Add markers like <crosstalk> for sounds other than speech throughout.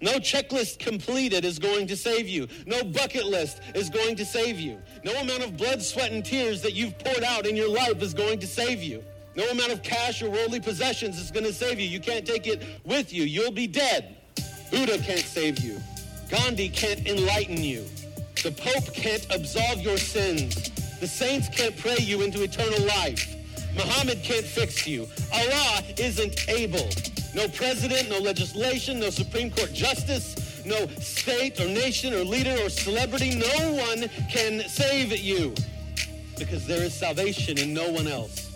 No checklist completed is going to save you. No bucket list is going to save you. No amount of blood, sweat, and tears that you've poured out in your life is going to save you. No amount of cash or worldly possessions is going to save you. You can't take it with you. You'll be dead. Buddha can't save you. Gandhi can't enlighten you. The Pope can't absolve your sins. The saints can't pray you into eternal life. Muhammad can't fix you. Allah isn't able. No president, no legislation, no Supreme Court justice, no state or nation or leader or celebrity. No one can save you because there is salvation in no one else.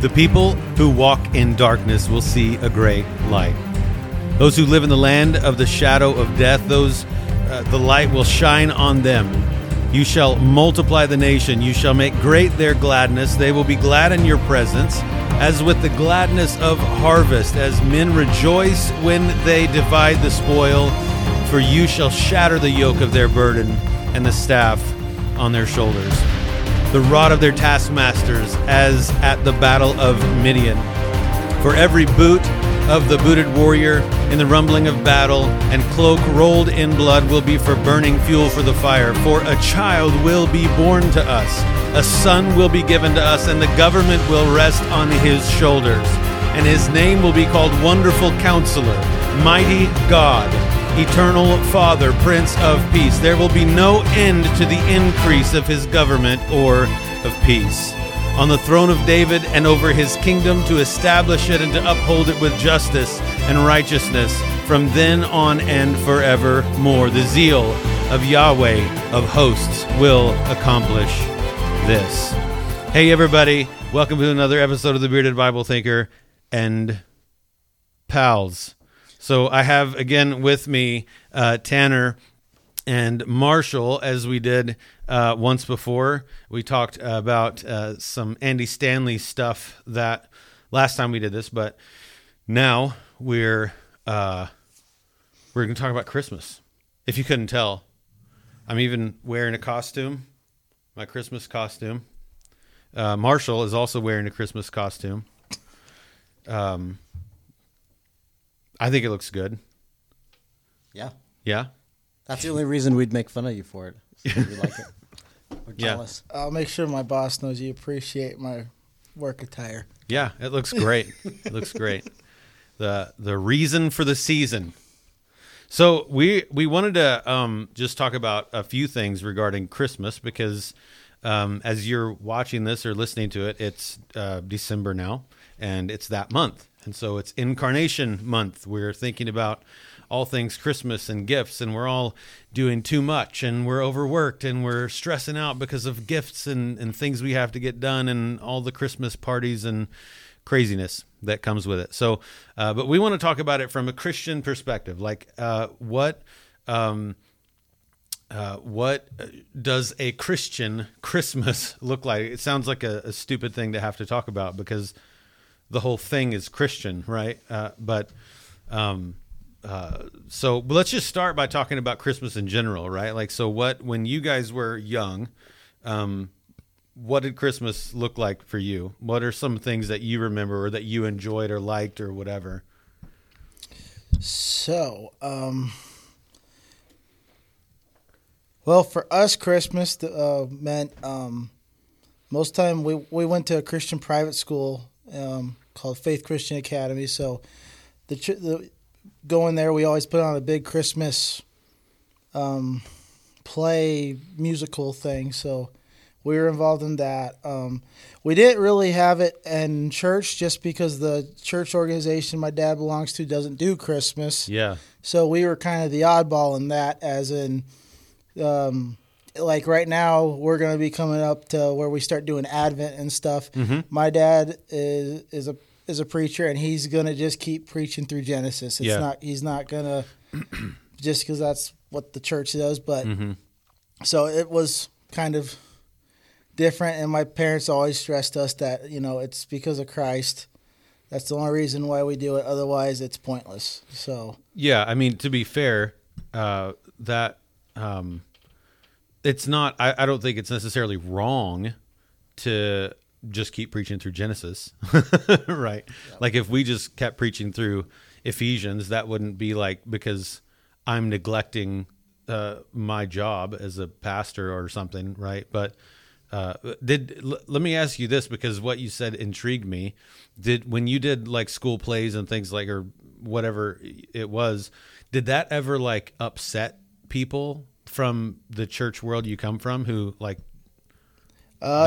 The people who walk in darkness will see a great light. Those who live in the land of the shadow of death, those uh, the light will shine on them. You shall multiply the nation, you shall make great their gladness. They will be glad in your presence, as with the gladness of harvest, as men rejoice when they divide the spoil. For you shall shatter the yoke of their burden and the staff on their shoulders the rod of their taskmasters, as at the battle of Midian. For every boot of the booted warrior in the rumbling of battle, and cloak rolled in blood will be for burning fuel for the fire. For a child will be born to us, a son will be given to us, and the government will rest on his shoulders. And his name will be called Wonderful Counselor, Mighty God eternal Father, Prince of Peace. There will be no end to the increase of his government or of peace. On the throne of David and over his kingdom to establish it and to uphold it with justice and righteousness from then on and forevermore. The zeal of Yahweh of hosts will accomplish this. Hey, everybody. Welcome to another episode of the Bearded Bible Thinker and Pals. So I have again with me uh, Tanner and Marshall, as we did uh, once before. We talked about uh, some Andy Stanley stuff that last time we did this, but now we're uh, we're going to talk about Christmas. If you couldn't tell, I'm even wearing a costume, my Christmas costume. Uh, Marshall is also wearing a Christmas costume. Um, I think it looks good. Yeah. Yeah. That's the only reason we'd make fun of you for it. So we like it. <laughs> We're Yeah. jealous. I'll make sure my boss knows you appreciate my work attire. Yeah, it looks <laughs> great. it looks great. The the reason for the season. So we we wanted to um, just talk about a few things regarding Christmas because um, as you're watching this or listening to it, it's uh, December now, and it's that month, and so it's Incarnation Month. We're thinking about all things Christmas and gifts, and we're all doing too much, and we're overworked, and we're stressing out because of gifts and, and things we have to get done, and all the Christmas parties and craziness that comes with it. So, uh, but we want to talk about it from a Christian perspective, like uh, what. Um, uh, what does a Christian Christmas <laughs> look like? It sounds like a, a stupid thing to have to talk about because the whole thing is Christian, right? Uh, but um, uh, so let's just start by talking about Christmas in general, right? Like, so what when you guys were young, um, what did Christmas look like for you? What are some things that you remember or that you enjoyed or liked or whatever? So, um, well, for us, Christmas uh, meant um, most time we we went to a Christian private school um, called Faith Christian Academy. So, the, the going there, we always put on a big Christmas um, play musical thing. So, we were involved in that. Um, we didn't really have it in church just because the church organization my dad belongs to doesn't do Christmas. Yeah, So we were kind of the oddball in that, as in, um, like right now we're going to be coming up to where we start doing Advent and stuff. My dad is is a is a preacher, and he's going to just keep preaching through Genesis. It's Yeah. not he's not going to <clears throat> just because that's what the church does, but so it was kind of different. And my parents always stressed us that you know it's because of Christ. That's the only reason why we do it. Otherwise, it's pointless. So yeah. I mean, to be fair, uh, that um, it's not. I, I don't think it's necessarily wrong to just keep preaching through Genesis, <laughs> right? Like if we just kept preaching through Ephesians, that wouldn't be like because I'm neglecting uh, my job as a pastor or something, right? But uh, did l- let me ask you this because what you said intrigued me. Did when you did like school plays and things like or whatever it was, did that ever like upset people from the church world you come from who like Uh,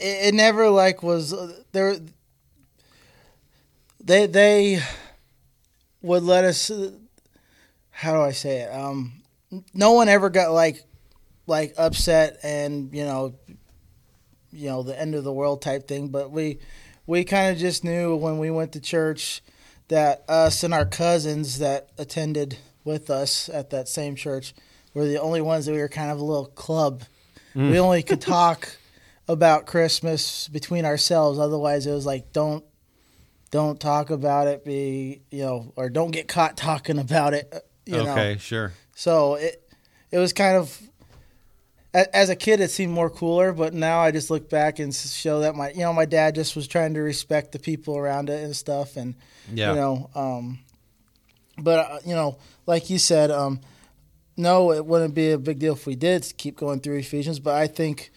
it, it never like was uh, there. They they would let us. uh, How do I say it? Um, no one ever got like like upset and you know you know the end of the world type thing. But we we kind of just knew when we went to church that us and our cousins that attended with us at that same church were the only ones that we were kind of a little club. We only could talk about Christmas between ourselves. Otherwise, it was like don't don't talk about it. Be you know, or don't get caught talking about it. You okay know. sure So it it was kind of as a kid it seemed more cooler, but now I just look back and show that my you know my dad just was trying to respect the people around it and stuff, and yeah you know, um, but uh, you know, like you said, um, no, it wouldn't be a big deal if we did keep going through Ephesians. But I think,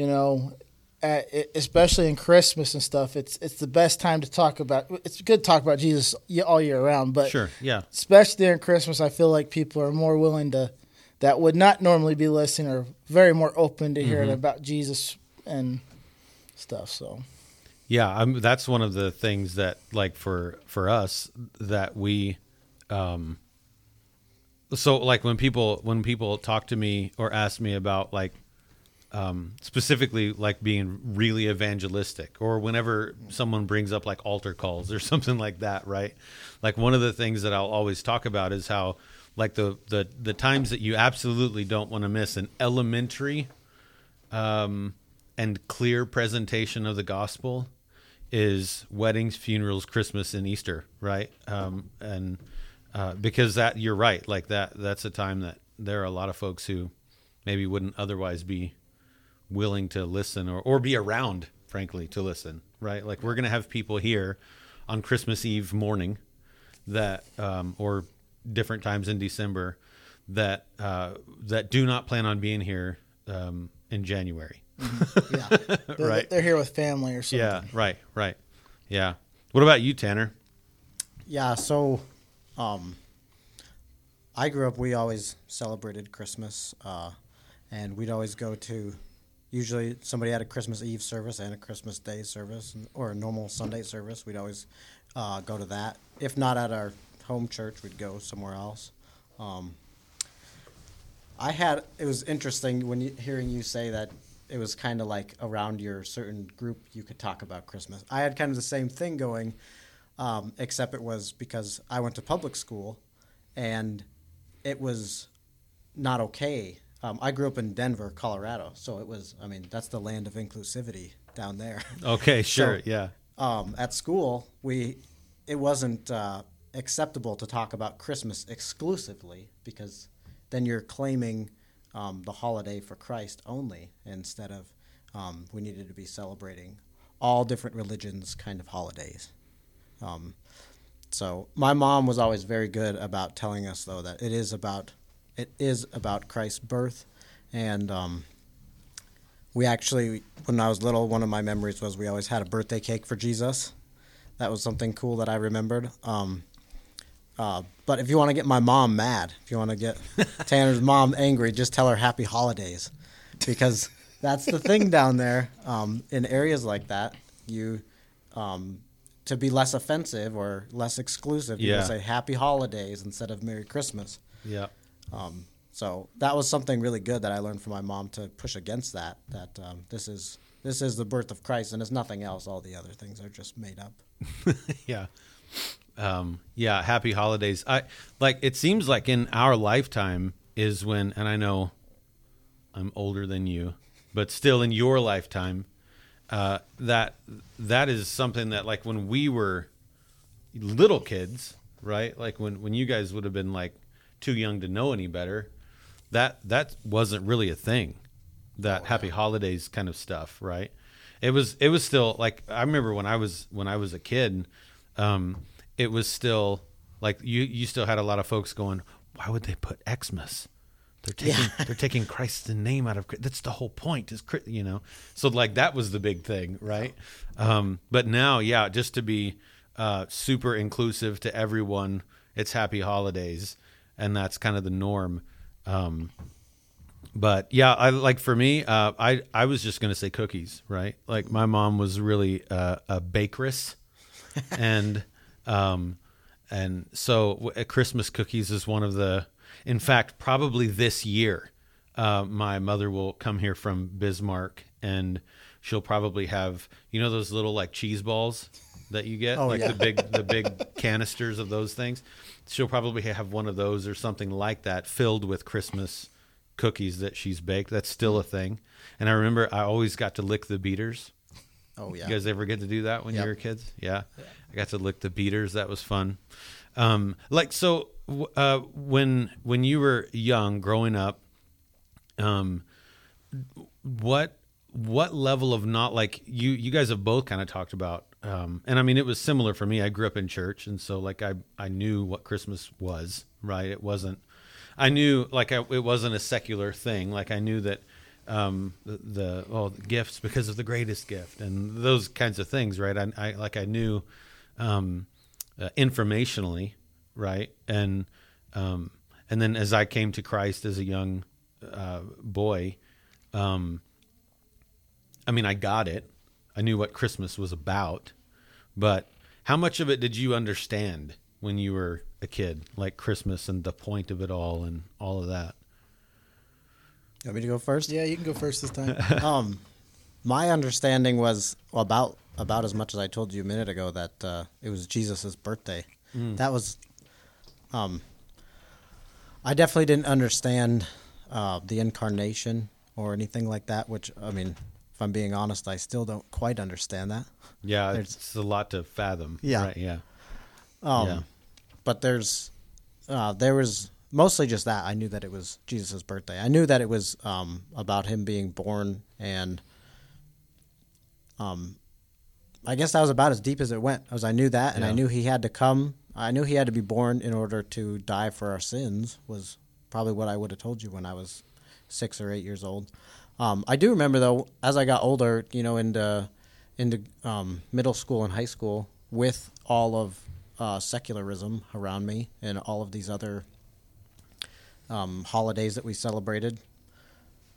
you know, at, especially in Christmas and stuff, it's it's the best time to talk about. It's good to talk about Jesus all year round, but sure yeah especially during Christmas, I feel like people are more willing to that would not normally be listening or very more open to hearing about Jesus and stuff. So Yeah, I'm, that's one of the things that, like for for us, that we, um, so like when people when people talk to me or ask me about like, um, specifically like being really evangelistic, or whenever someone brings up like altar calls or <laughs> something like that, right? Like one of the things that I'll always talk about is how like the the the times that you absolutely don't want to miss an elementary um, and clear presentation of the gospel is weddings, funerals, Christmas, and Easter, right? Um, and uh, because that you're right, like that that's a time that there are a lot of folks who maybe wouldn't otherwise be willing to listen or, or be around, frankly, to listen, right? Like we're gonna have people here on Christmas Eve morning that um, or different times in December that uh, that do not plan on being here um, in January. yeah, <laughs> they're, Right. they're here with family or something. Yeah, right, right. Yeah. What about you, Tanner? Yeah, so um, I grew up, we always celebrated Christmas, uh, and we'd always go to, usually somebody had a Christmas Eve service and a Christmas Day service, or a normal Sunday service. We'd always uh, go to that. If not at our home church, we'd go somewhere else. Um, I had, it was interesting when you, hearing you say that it was kind of like around your certain group you could talk about Christmas. I had kind of the same thing going um, except it was because I went to public school, and it was not okay. Um, I grew up in Denver, Colorado, so it was. I mean, that's the land of inclusivity down there. <laughs> Okay, sure. So- yeah. um, at school, we it wasn't uh, acceptable to talk about Christmas exclusively because then you're claiming um, the holiday for Christ only instead of um, we needed to be celebrating all different religions' kind of holidays. Um, so my mom was always very good about telling us though that it is about it is about Christ's birth, and um, we actually when I was little, one of my memories was we always had a birthday cake for Jesus. That was something cool that I remembered. Um, uh, but if you want to get my mom mad, if you want to get <laughs> Tanner's mom angry, just tell her happy holidays, because that's the thing down there. Um, in areas like that, you um, to be less offensive or less exclusive, you Yeah. can say happy holidays instead of Merry Christmas. Yeah. Um, so that was something really good that I learned from my mom to push against that. That um, this is this is the birth of Christ, and it's nothing else. All the other things are just made up. <laughs> yeah um yeah happy holidays i like it seems like in our lifetime is when and i know i'm older than you but still in your lifetime uh that that is something that like when we were little kids right like when when you guys would have been like too young to know any better that that wasn't really a thing. Oh, That happy holidays kind of stuff, right? It was it was still like I remember when I was when I was a kid, um, it was still like you you still had a lot of folks going, why would they put Xmas? They're taking they're taking Christ's name out of that's the whole point is you know so like that was the big thing right um, but now yeah just to be uh, super inclusive to everyone it's happy holidays and that's kind of the norm um, but yeah I like for me uh, I I was just gonna say cookies right like my mom was really uh, a bakeress <laughs> and um, and so uh, Christmas cookies is one of the. In fact, probably this year, uh, my mother will come here from Bismarck, and she'll probably have you know those little like cheese balls that you get, Oh, like yeah. the big the big <laughs> canisters of those things. She'll probably have one of those or something like that filled with Christmas cookies that she's baked. That's still a thing. And I remember I always got to lick the beaters. Oh yeah. You guys ever get to do that when Yep. you were kids? Yeah. I got to lick the beaters. That was fun. Um, like so, uh, when when you were young, growing up, um, what what level of not like you you guys have both kind of talked about, um, and I mean it was similar for me. I grew up in church, and so like I I knew what Christmas was. Right? It wasn't. I knew like I, it wasn't a secular thing. Like I knew that um, the, the oh the gifts because of the greatest gift and those kinds of things, right? I, I like I knew um, uh, informationally, right? And um, and then as I came to Christ as a young uh, boy, um, I mean I got it. I knew what Christmas was about, but how much of it did you understand when you were a kid, like Christmas and the point of it all and all of that? You want me to go first? Yeah, you can go first this time. <laughs> um, my understanding was about about as much as I told you a minute ago that uh, it was Jesus' birthday. That was, um, I definitely didn't understand uh, the incarnation or anything like that. Which I mean, if I'm being honest, I still don't quite understand that. Yeah, There's- it's a lot to fathom. Yeah. right, yeah, Um, Yeah. But there's, uh, there was mostly just that. I knew that it was Jesus' birthday. I knew that it was um, about him being born, and um, I guess that was about as deep as it went. As I knew that, and I knew he had to come. I knew he had to be born in order to die for our sins. Was probably what I would have told you when I was six or eight years old. Um, I do remember though, as I got older, you know, into into um, middle school and high school, with all of uh, secularism around me and all of these other um, holidays that we celebrated,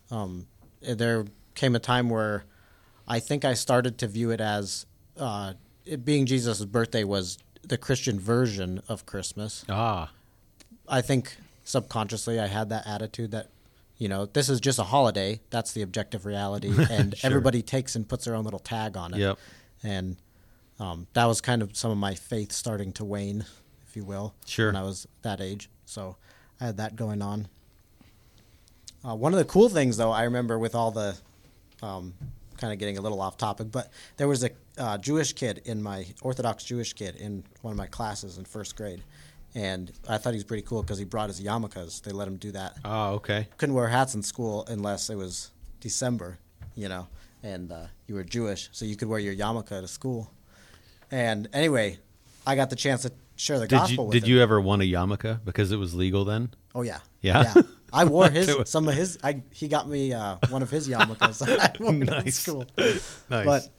um, there came a time where I think I started to view it as uh, it being Jesus' birthday was the Christian version of Christmas. ah, I think subconsciously I had that attitude that, you know, this is just a holiday. That's the objective reality. <laughs> And Sure. everybody takes and puts their own little tag on it. Yep. And um, that was kind of some of my faith starting to wane, if you will. Sure. When I was that age. So I had that going on. Uh, one of the cool things, though, I remember with all the um, kind of getting a little off topic, but there was a uh, Jewish kid in my Orthodox Jewish kid in one of my classes in first grade, and I thought he was pretty cool because he brought his yarmulkes. They let him do that. Oh, okay. Couldn't wear hats in school unless it was December, you know, and uh, you were Jewish, so you could wear your yarmulke to school. And anyway, I got the chance to share the Did gospel you with did him. you ever want a yarmulke because it was legal then? Oh yeah. Yeah? I wore <laughs> his some of his. I he got me uh, one of his yarmulkes. <laughs> I wore it in <laughs> Nice. school. Nice. But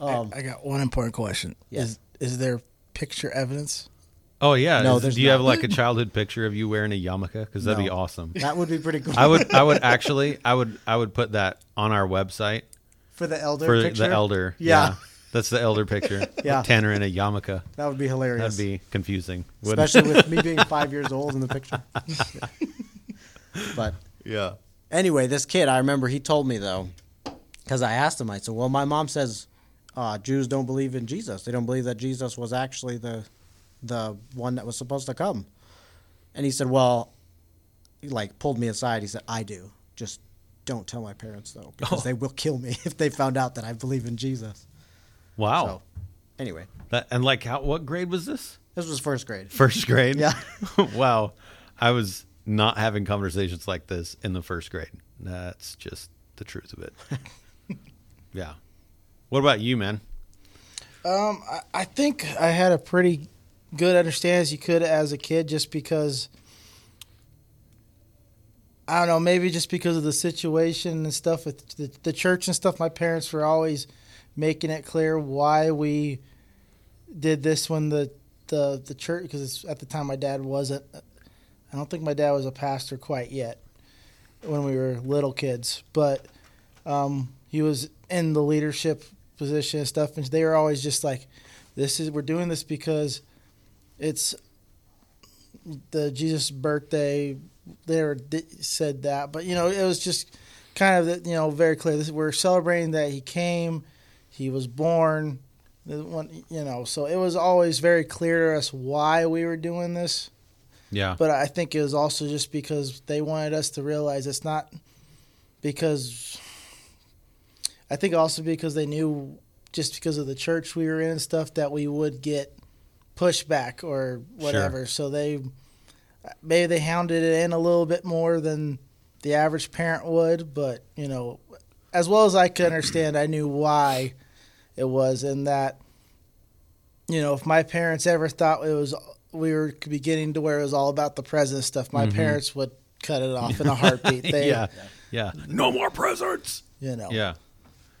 um, I got one important question. Yeah. Is is there picture evidence? Oh yeah. No, Is- there's do you have like a childhood picture of you wearing a yarmulke? Because that'd be No. awesome. that would be pretty cool. I would I would <laughs> actually I would I would put that on our website for the elder for picture. the elder. Yeah. That's the elder picture. <laughs> Yeah. Tanner in a yarmulke. that would be hilarious. That'd be confusing. wouldn't it? especially with me <laughs> being five years old in the picture. but yeah. anyway, this kid, I remember he told me though, because I asked him, I said, "Well, my mom says uh, Jews don't believe in Jesus. They don't believe that Jesus was actually the the one that was supposed to come." And he said, "Well," he like pulled me aside. He said, "I do. Just don't tell my parents though, because Oh. <laughs> they will kill me if they found out that I believe in Jesus." Wow. So, anyway, That, and like how what grade was this? this was first grade. First grade. Yeah. <laughs> wow. I was not having conversations like this in the first grade. That's just the truth of it. <laughs> yeah. What about you, man? Um, I, I think I had a pretty good understanding as you could as a kid, just because. I don't know, maybe just because of the situation and stuff with the, the church and stuff. My parents were always making it clear why we did this when the the the church because at the time my dad wasn't. I don't think my dad was a pastor quite yet when we were little kids, but um, he was in the leadership position and stuff, and they were always just like, "This is we're doing this because it's the Jesus birthday." They were, said that, but you know, it was just kind of you know very clear. This, we're celebrating that he came, he was born, you know. So it was always very clear to us why we were doing this. Yeah. But I think it was also just because they wanted us to realize it's not because I think also because they knew just because of the church we were in and stuff that we would get pushback or whatever. Sure. So they maybe they hounded it in a little bit more than the average parent would, but you know, as well as I could understand, I knew why it was, and that you know, if my parents ever thought it was we were beginning to where it was all about the present stuff, my mm-hmm. parents would cut it off in a heartbeat. <laughs> They, yeah, yeah, no more presents. You know, yeah.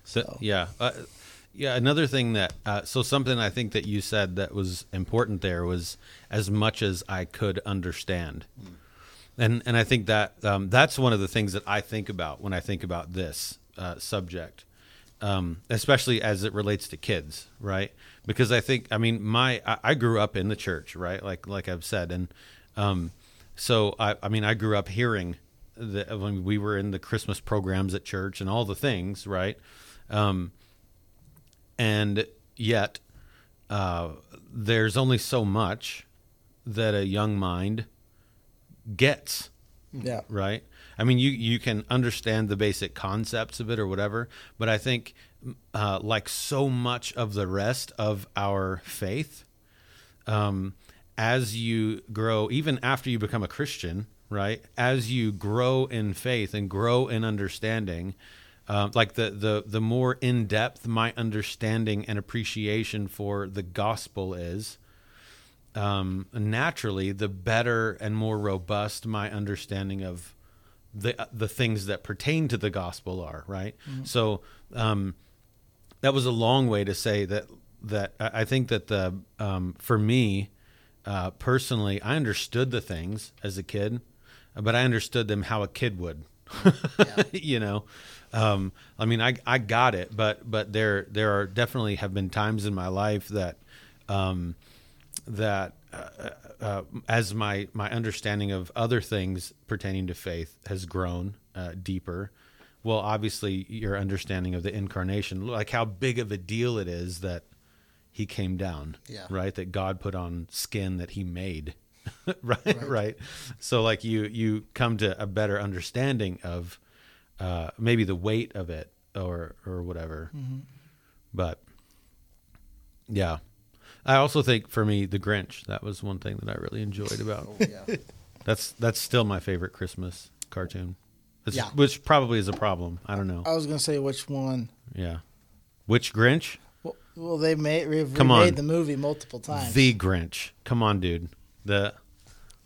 So, so. yeah. Uh, yeah, another thing that uh, so something I think that you said that was important there was as much as I could understand, mm. and and I think that um, that's one of the things that I think about when I think about this uh, subject, um, especially as it relates to kids, right? Because I think I mean my I, I grew up in the church, right? Like like I've said, and um, so I I mean I grew up hearing that when we were in the Christmas programs at church and all the things, right? Um, and yet uh, there's only so much that a young mind gets. Yeah. Right. I mean, you you can understand the basic concepts of it or whatever, but I think, uh, like so much of the rest of our faith, um, as you grow, even after you become a Christian, right? As you grow in faith and grow in understanding, um, like the the the more in depth my understanding and appreciation for the gospel is, um, naturally, the better and more robust my understanding of the the things that pertain to the gospel are. Right. Mm-hmm. So um, that was a long way to say that that I think that the um, for me uh, personally, I understood the things as a kid, but I understood them how a kid would. <laughs> you know, um, I mean, I I got it, but but there there are definitely have been times in my life that um, that uh, uh, as my my understanding of other things pertaining to faith has grown uh, deeper. Well, obviously, your understanding of the incarnation, like how big of a deal it is that he came down, yeah. right? That God put on skin that he made. <laughs> right, right, right. So like you you come to a better understanding of uh, maybe the weight of it or or whatever. Mm-hmm. But yeah, I also think for me, The Grinch that was one thing that I really enjoyed about. Oh, yeah. <laughs> that's that's still my favorite Christmas cartoon. It's, yeah. which probably is a problem. I don't know. I was gonna say which one. Yeah, which Grinch? Well, well they made Come on. the movie multiple times. The Grinch. Come on, dude. The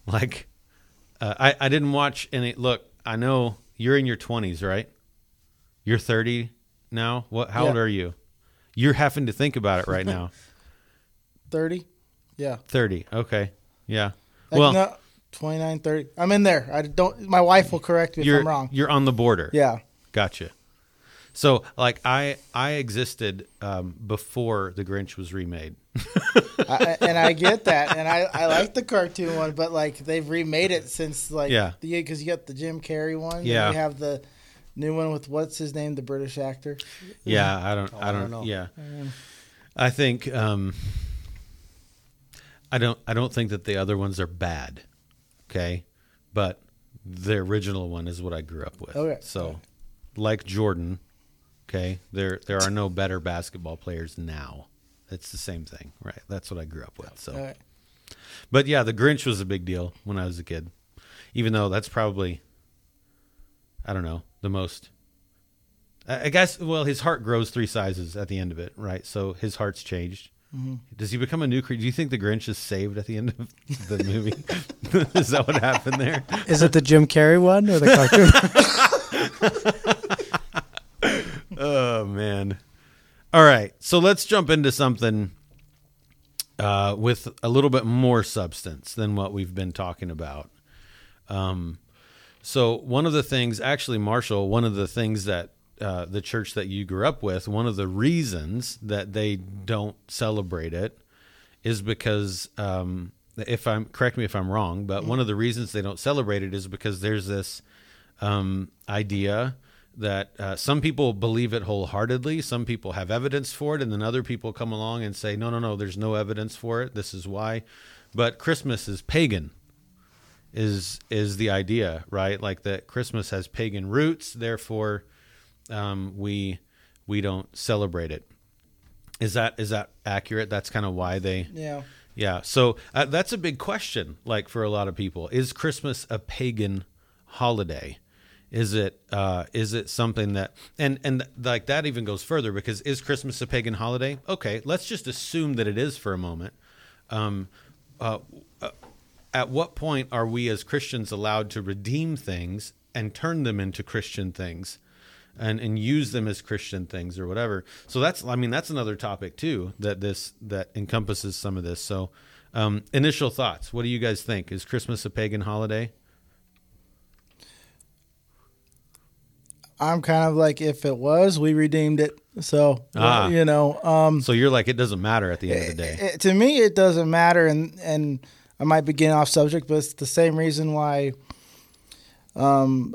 like, uh, I I didn't watch any. Look, I know you're in your 20s, right? You're 30 now. What? How yeah. old are you? You're having to think about it right now. <laughs> 30. Yeah. 30. Okay. Yeah. Like, well, no, 29, 30. I'm in there. I don't. My wife will correct me if I'm wrong. You're on the border. Yeah. Gotcha. So, like, I I existed um, before the Grinch was remade. <laughs> I, and I get that, and I, I like the cartoon one, but like they've remade it since like yeah, because you got the Jim Carrey one, yeah, you have the new one with what's his name, the British actor. Yeah, I don't, oh, I, don't I don't, know. Yeah, I think um, I don't, I don't think that the other ones are bad. Okay, but the original one is what I grew up with. Okay, so like Jordan Okay, there there are no better basketball players now. It's the same thing, right? That's what I grew up with. So, but yeah, the Grinch was a big deal when I was a kid. even though that's probably, I don't know, the most. I I guess. Well, his heart grows three sizes at the end of it, right? So his heart's changed. Mm-hmm. Does he become a new creature? Do you think the Grinch is saved at the end of the movie? <laughs> is that what happened there? Is it the Jim Carrey one or the cartoon? <laughs> Oh man. All right. So let's jump into something uh, with a little bit more substance than what we've been talking about. Um, so one of the things, actually, Marshall, one of the things that uh, the church that you grew up with, one of the reasons that they don't celebrate it is because, um, if I'm correct me if I'm wrong, but one of the reasons they don't celebrate it is because there's this um, idea that uh, some people believe it wholeheartedly. Some people have evidence for it, and then other people come along and say, "No, no, no, there's no evidence for it. This is why." But Christmas is pagan. Is is the idea right? Like that Christmas has pagan roots, therefore um, we we don't celebrate it. Is that is that accurate? That's kind of why they Yeah. yeah. So uh, that's a big question, like for a lot of people. Is Christmas a pagan holiday? Is it uh, is it something that and and like that even goes further because is Christmas a pagan holiday? Okay, let's just assume that it is for a moment. Um, uh, uh, at what point are we as Christians allowed to redeem things and turn them into Christian things? and and use them as Christian things or whatever. So that's I mean that's another topic too that this that encompasses some of this. So um, initial thoughts. What do you guys think? Is Christmas a pagan holiday? I'm kind of like if it was, we redeemed it. So Ah. you know, um, So you're like it doesn't matter at the end of the day. it- to me, it doesn't matter, and and I might be getting off subject, but it's the same reason why. Um,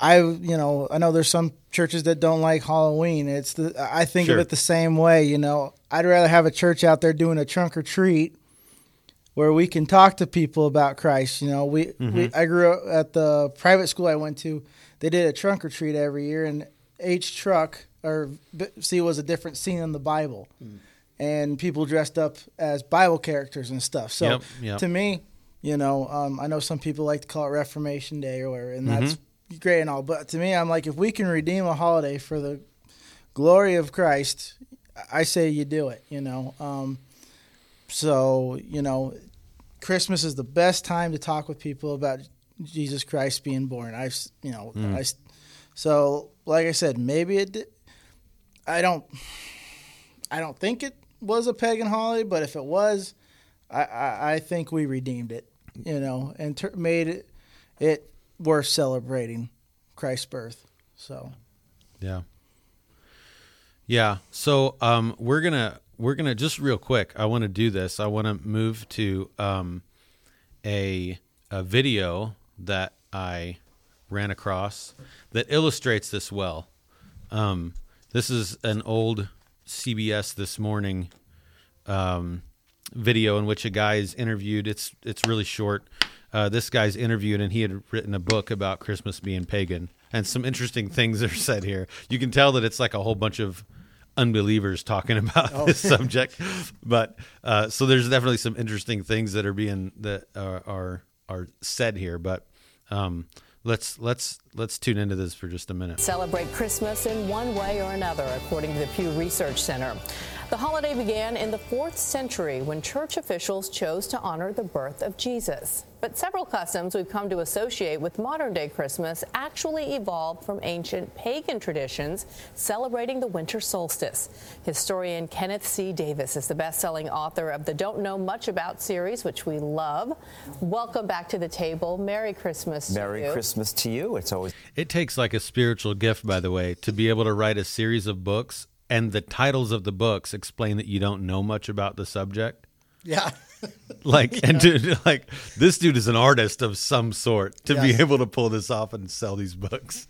I you know I know there's some churches that don't like Halloween. It's the I think Sure. of it the same way. You know, I'd rather have a church out there doing a trunk or treat where we can talk to people about Christ. You know, we, Mm-hmm. we I grew up at the private school I went to. They did a trunk or treat every year, and each truck or see was a different scene in the Bible, and people dressed up as Bible characters and stuff. So Yep, yep. to me, you know, um, I know some people like to call it Reformation Day or whatever, and that's great and all. But to me, I'm like, if we can redeem a holiday for the glory of Christ, I say you do it. You know, um, so you know, Christmas is the best time to talk with people about Jesus Christ being born. I've you know, I, so like I said, maybe it. Did, I don't. I don't think it was a pagan holiday, but if it was, I I, I think we redeemed it. You know, and ter- made it it worth celebrating Christ's birth. So Yeah. Yeah. So um, we're gonna we're gonna just real quick. I want to do this. I want to move to um, a a video that I ran across that illustrates this well. Um, this is an old CBS this morning um, video in which a guy is interviewed. It's it's really short. Uh, this guy's interviewed, and he had written a book about Christmas being pagan, and some interesting things <laughs> are said here. You can tell that it's like a whole bunch of unbelievers talking <laughs> about this subject, <laughs> but uh, so there's definitely some interesting things that are being that are are, are said here. But um, let's let's let's tune into this for just a minute. celebrate Christmas in one way or another, according to the Pew Research Center. The holiday began in the fourth century when church officials chose to honor the birth of Jesus. But several customs we've come to associate with modern day Christmas actually evolved from ancient pagan traditions celebrating the winter solstice. Historian Kenneth C. Davis is the best selling author of the Don't Know Much About series, which we love. Welcome back to the table. Merry Christmas. to Merry you. Christmas to you. It's always It takes like a spiritual gift, by the way, to be able to write a series of books and the titles of the books explain that you don't know much about the subject. yeah. <laughs> Like, and to, like this dude is an artist of some sort to be able to pull this off and sell these books.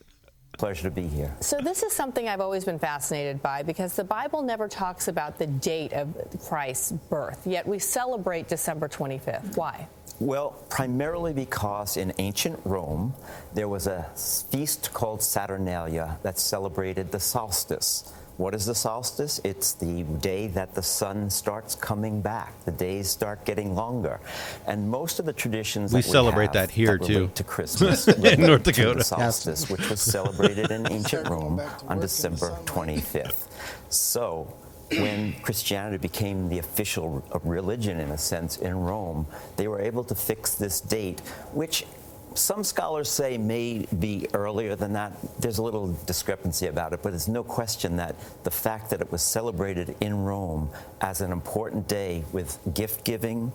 pleasure to be here. So this is something I've always been fascinated by because the Bible never talks about the date of Christ's birth, yet we celebrate December 25th. Why? Well, primarily because in ancient Rome, there was a feast called Saturnalia that celebrated the solstice, what is the solstice? It's the day that the sun starts coming back. The days start getting longer, and most of the traditions that We that celebrate have that here, relate too. to Christmas <laughs> In North Dakota. the solstice, which was celebrated in <laughs> ancient Rome back to work on December 25th. So. When Christianity became the official uh, religion, in a sense, in Rome, they were able to fix this date, which some scholars say may be earlier than that. There's a little discrepancy about it, but there's no question that the fact that it was celebrated in Rome as an important day with gift giving,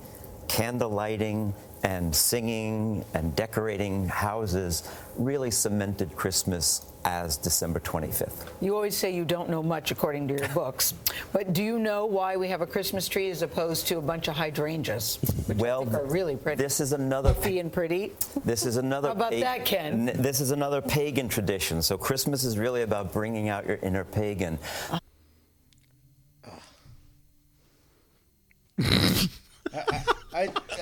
candle lighting, and singing and decorating houses really cemented Christmas as December 25th. You always say you don't know much according to your <laughs> books, but do you know why we have a Christmas tree as opposed to a bunch of hydrangeas, which Well, I think are really pretty? This is another Puffy and pretty. This is another. How about pa- that, Ken? n- This is another pagan tradition. So Christmas is really about bringing out your inner pagan. <laughs> <laughs> I,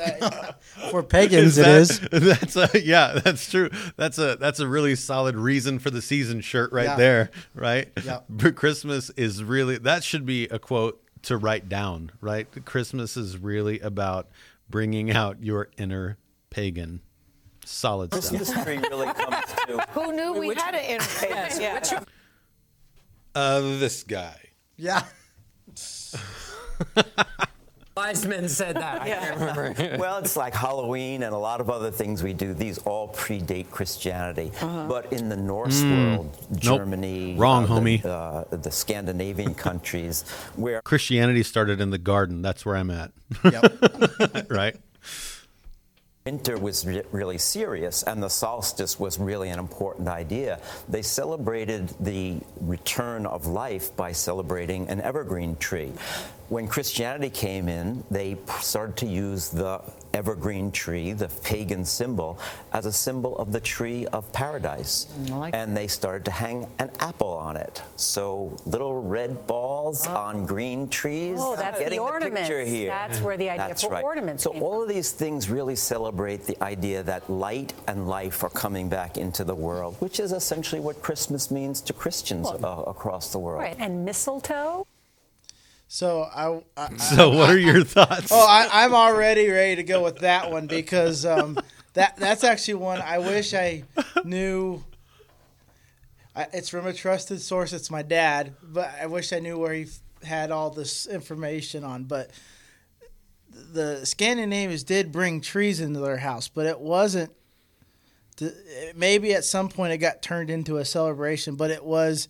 I, <laughs> For pagans, it that- is. <laughs> That's a, yeah, that's true. That's a that's a really solid reason for the season shirt right Yeah. there, right? Yeah. <laughs> But Christmas is really that should be a quote to write down, right? Christmas is really about bringing out your inner pagan. Solid stuff. Christmas tree really comes to. Who knew we had an interface? Yeah. Uh, this guy. Yeah. Wise men said that. I can't remember. Well, it's like Halloween and a lot of other things we do. These all predate Christianity. But in the Norse world, Germany, Wrong, uh, the, homie. uh, the Scandinavian <laughs> countries, where Christianity started in the garden. That's where I'm at. Yep. <laughs> right? winter was re- really serious and the solstice was really an important idea. They celebrated the return of life by celebrating an evergreen tree. When Christianity came in, they started to use the evergreen tree, the pagan symbol, as a symbol of the tree of paradise. I like and they started to hang an apple on it. So little red balls on green trees. Oh, that's the Getting ornaments. picture here. That's where the idea That's for right. ornaments So all of these things really celebrate the idea that light and life are coming back into the world, which is essentially what Christmas means to Christians uh, across the world. Right. And mistletoe? So I, I <laughs> So, what are your thoughts? Oh, I, I'm already ready to go with that one because um, that that's actually one I wish I knew. I, it's from a trusted source. It's my dad, but I wish I knew where he f- had all this information on. But the Scandinavians did bring trees into their house, but it wasn't. To, maybe at some point it got turned into a celebration, but it was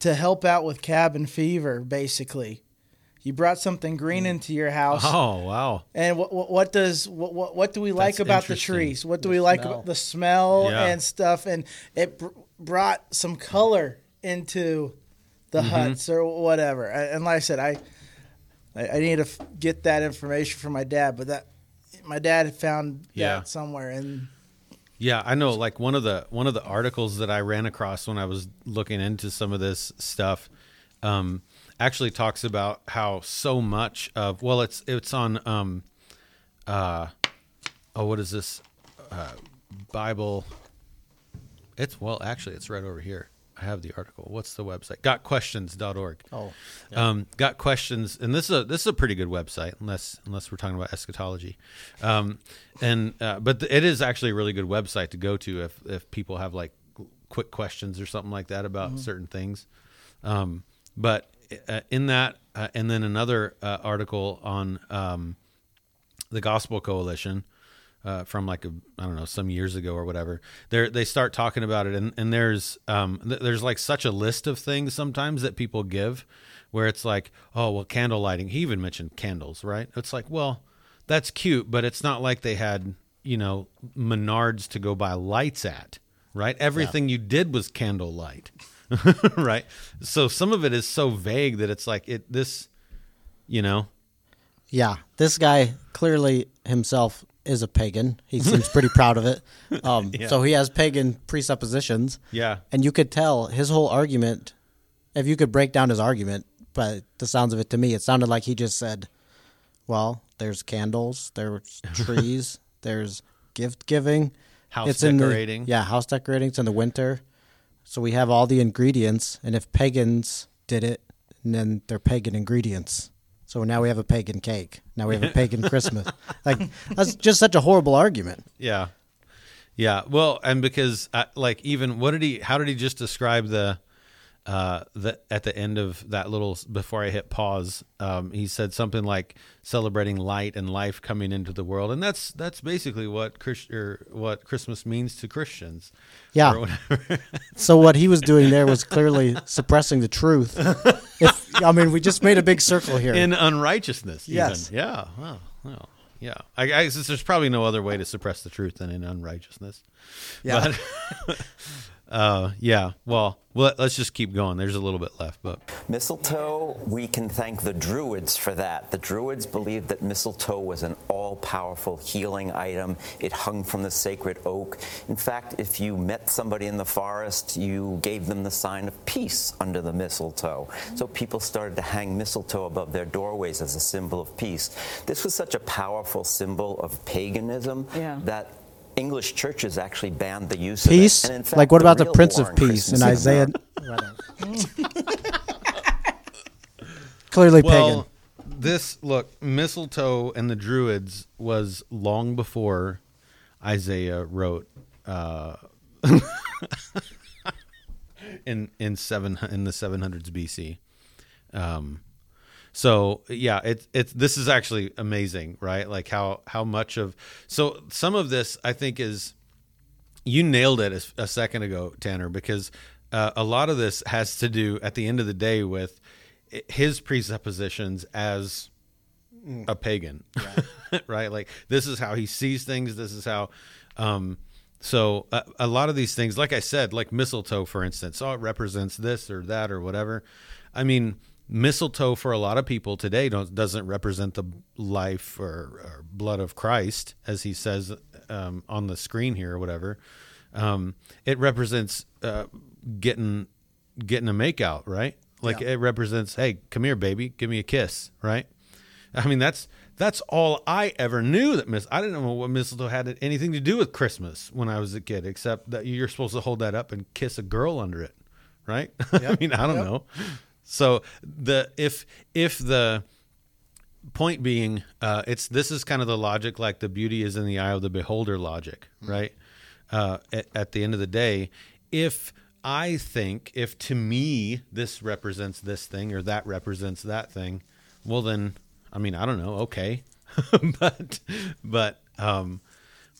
to help out with cabin fever, basically. You brought something green into your house, oh, wow. and what, what what does what what, what do we like That's about the trees? What do The we like smell. about the smell Yeah. and stuff? And it br- brought some color into the Mm-hmm. huts or whatever. And like I said, I I, need to f- get that information from my dad, but that my dad had found Yeah. that somewhere, and Yeah, I know. Like one of the one of the articles that I ran across when I was looking into some of this stuff, um, actually talks about how so much of well, it's it's on um, uh, oh, what is this uh, Bible? It's well, actually, it's right over here. I have the article. What's the website? Gotquestions.org. Oh, Um, got questions, and this is a this is a pretty good website, unless unless we're talking about eschatology, um, and uh, but it is actually a really good website to go to if if people have like quick questions or something like that about certain things. Um, but uh, in that, uh, and then another uh, article on um, the Gospel Coalition uh, from like a, I don't know some years ago or whatever. They they start talking about it, and and there's um th- there's like such a list of things sometimes that people give, where it's like oh well candle lighting. He even mentioned candles, right? It's like well that's cute, but it's not like they had you know Menards to go buy lights at, right? Everything you did was candle light, <laughs> right? So some of it is so vague that it's like it this, you know. Yeah, this guy clearly himself is a pagan. He seems pretty proud of it. <laughs> Um, So he has pagan presuppositions. Yeah. And you could tell his whole argument, if you could break down his argument, but the sounds of it to me, it sounded like he just said, well, there's candles, there's <laughs> trees, there's gift giving. House the- decorating. yeah, house decorating. It's in the winter. So we have all the ingredients, and if pagans did it, then they're pagan ingredients. So now we have a pagan cake. Now we have a <laughs> pagan Christmas. Like that's just such a horrible argument. Yeah, yeah. Well, and because uh, like even what did he? How did he just describe the? Uh, the at the end of that little before I hit pause, um, he said something like celebrating light and life coming into the world, and that's that's basically what Christ, or what Christmas means to Christians. Yeah. <laughs> So what he was doing there was clearly suppressing the truth. If, I mean, we just made a big circle here. in unrighteousness. even. Yes. Yeah. Well, well, yeah. I, I guess there's probably no other way to suppress the truth than in unrighteousness. Yeah. But, <laughs> uh, yeah. Well, well, let's just keep going. There's a little bit left, but Mistletoe, we can thank the Druids for that. The Druids believed that mistletoe was an all powerful healing item. It hung from the sacred oak. In fact, if you met somebody in the forest, you gave them the sign of peace under the mistletoe. So people started to hang mistletoe above their doorways as a symbol of peace. This was such a powerful symbol of paganism Yeah. that English churches actually banned the use Peace? of it. And in fact, Like what about the real Prince of Peace in Isaiah? America- <laughs> <laughs> Clearly well, pagan. this look mistletoe and the Druids was long before Isaiah wrote. Uh, <laughs> in in seven in the 700s BC. Um, so yeah, it's it's this is actually amazing, right? Like how how much of so some of this I think is you nailed it a, second ago, Tanner, because uh, a lot of this has to do at the end of the day with his presuppositions as a pagan, <laughs> right? Like this is how he sees things. This is how. Um, so a, a lot of these things, like I said, like mistletoe, for instance, oh, it represents this or that or whatever. I mean, mistletoe for a lot of people today don't, doesn't represent the life or, or blood of Christ, as he says um, on the screen here or whatever. Um, it represents uh, getting getting a makeout, right? Like it represents, hey, come here, baby, give me a kiss, right? I mean, that's that's all I ever knew. That mis- I didn't know what mistletoe had anything to do with Christmas when I was a kid, except that you're supposed to hold that up and kiss a girl under it, right? <laughs> I mean, I don't know. So the if if the point being, uh, it's this is kind of the logic, like the beauty is in the eye of the beholder logic, right? Uh, at, at the end of the day, if I think if to me this represents this thing or that represents that thing, well then, I mean, I don't know, okay, <laughs> but but um,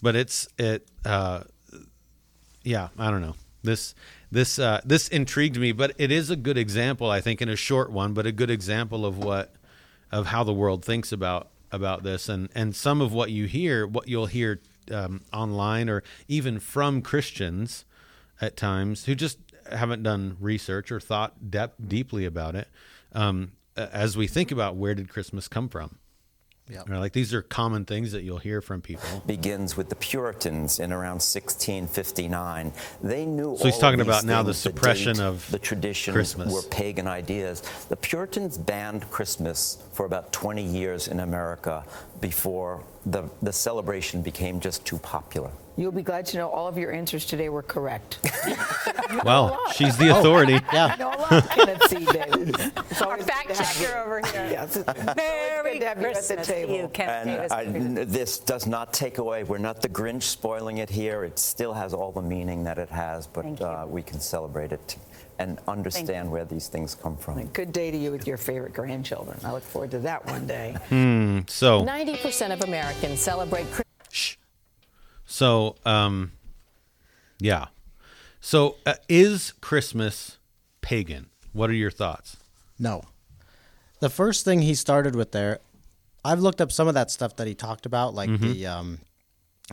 but it's it. Uh, yeah, I don't know. This this uh, this intrigued me, but it is a good example, I think, in a short one, but a good example of what of how the world thinks about about this, and and some of what you hear, what you'll hear um, online or even from Christians at times who just haven't done research or thought dep- deeply about it. Um, as we think about where did Christmas come from, Yeah. Right, like these are common things that you'll hear from people. begins with the Puritans in around 1659. They knew. So he's all talking about now the things, suppression date, of the traditions Christmas. were pagan ideas. The Puritans banned Christmas for about 20 years in America before the the celebration became just too popular. You'll be glad to know all of your answers today were correct. <laughs> Well, she's the authority. Yeah. know a lot, Kenneth C. Davis. It's Our always fact to have checker over here. Yes, it's Merry good to have you at the Christmas to table. you, Kenneth Davis. And I, this does not take away. We're not the Grinch spoiling it here. It still has all the meaning that it has, but Thank you. uh, we can celebrate it and understand where these things come from. Good day to you with your favorite grandchildren. I look forward to that one day. <laughs> Hmm. So 90% of Americans celebrate Christmas. So, um, yeah. So, uh, is Christmas pagan? What are your thoughts? No. The first thing he started with there, I've looked up some of that stuff that he talked about, like Mm-hmm. the um,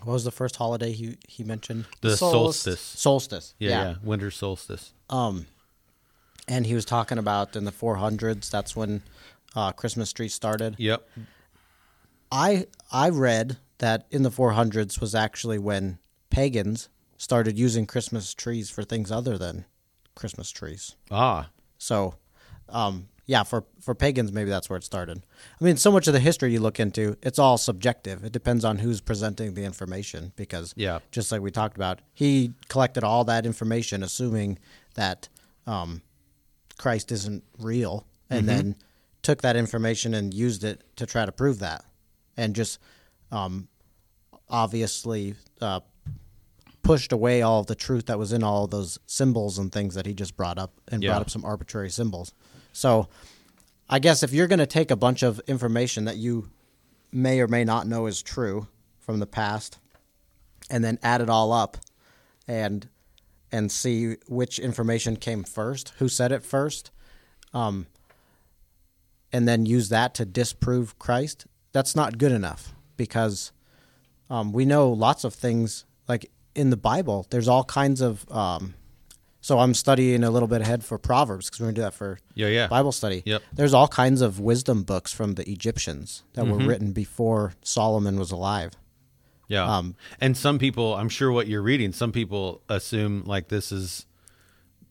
what was the first holiday he he mentioned? The solstice. Solstice. Yeah, yeah, winter solstice. Um, and he was talking about in the 400s. That's when uh, Christmas tree started. Yep. I I read that in the 400s was actually when pagans started using Christmas trees for things other than Christmas trees. Ah, So, um, yeah, for for pagans, maybe that's where it started. I mean, so much of the history you look into, it's all subjective. It depends on who's presenting the information. Because Yeah. just like we talked about, he collected all that information, assuming that um, Christ isn't real, and Mm-hmm. then took that information and used it to try to prove that, and just um, obviously uh, pushed away all the truth that was in all those symbols and things that he just brought up and Yeah. brought up some arbitrary symbols. So I guess if you're going to take a bunch of information that you may or may not know is true from the past and then add it all up and and see which information came first, who said it first, um, and then use that to disprove Christ, that's not good enough because um, we know lots of things like in the Bible. There's all kinds of. Um, so I'm studying a little bit ahead for Proverbs because we're gonna do that for Yeah, yeah. Bible study. Yep. There's all kinds of wisdom books from the Egyptians that were written before Solomon was alive. Yeah. Um, and some people, I'm sure what you're reading, some people assume like this is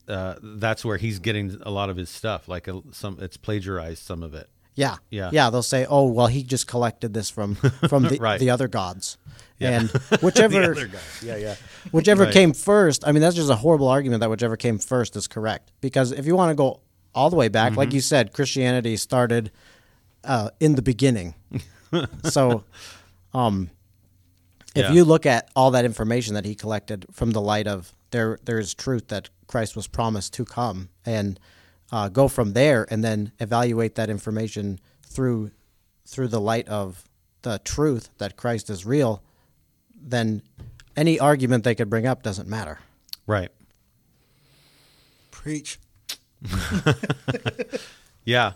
uh, that's where he's getting a lot of his stuff. Like a, some, it's plagiarized some of it. Yeah, Yeah. yeah. They'll say, "Oh, well, he just collected this from from <laughs> the, Right. the other gods," Yeah. and <laughs> whichever other guys. Yeah, yeah. whichever Right. came first. I mean, that's just a horrible argument that whichever came first is correct. Because if you want to go all the way back, Mm-hmm. like you said, Christianity started uh, in the beginning. <laughs> so, um, if Yeah. you look at all that information that he collected from the light of there, there is truth that Christ was promised to come, and uh, go from there, and then evaluate that information through through the light of the truth that Christ is real, then any argument they could bring up doesn't matter. Right. Preach. <laughs> Yeah,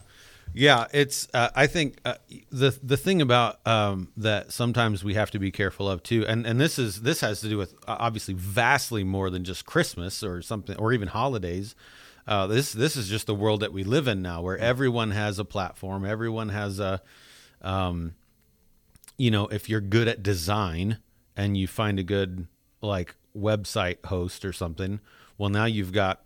yeah. It's. Uh, I think uh, the the thing about um, that sometimes we have to be careful of too, and and this is this has to do with uh, obviously vastly more than just Christmas or something or even holidays. Uh, this this is just the world that we live in now, where everyone has a platform, everyone has a, um, you know, if you're good at design and you find a good like website host or something, well now you've got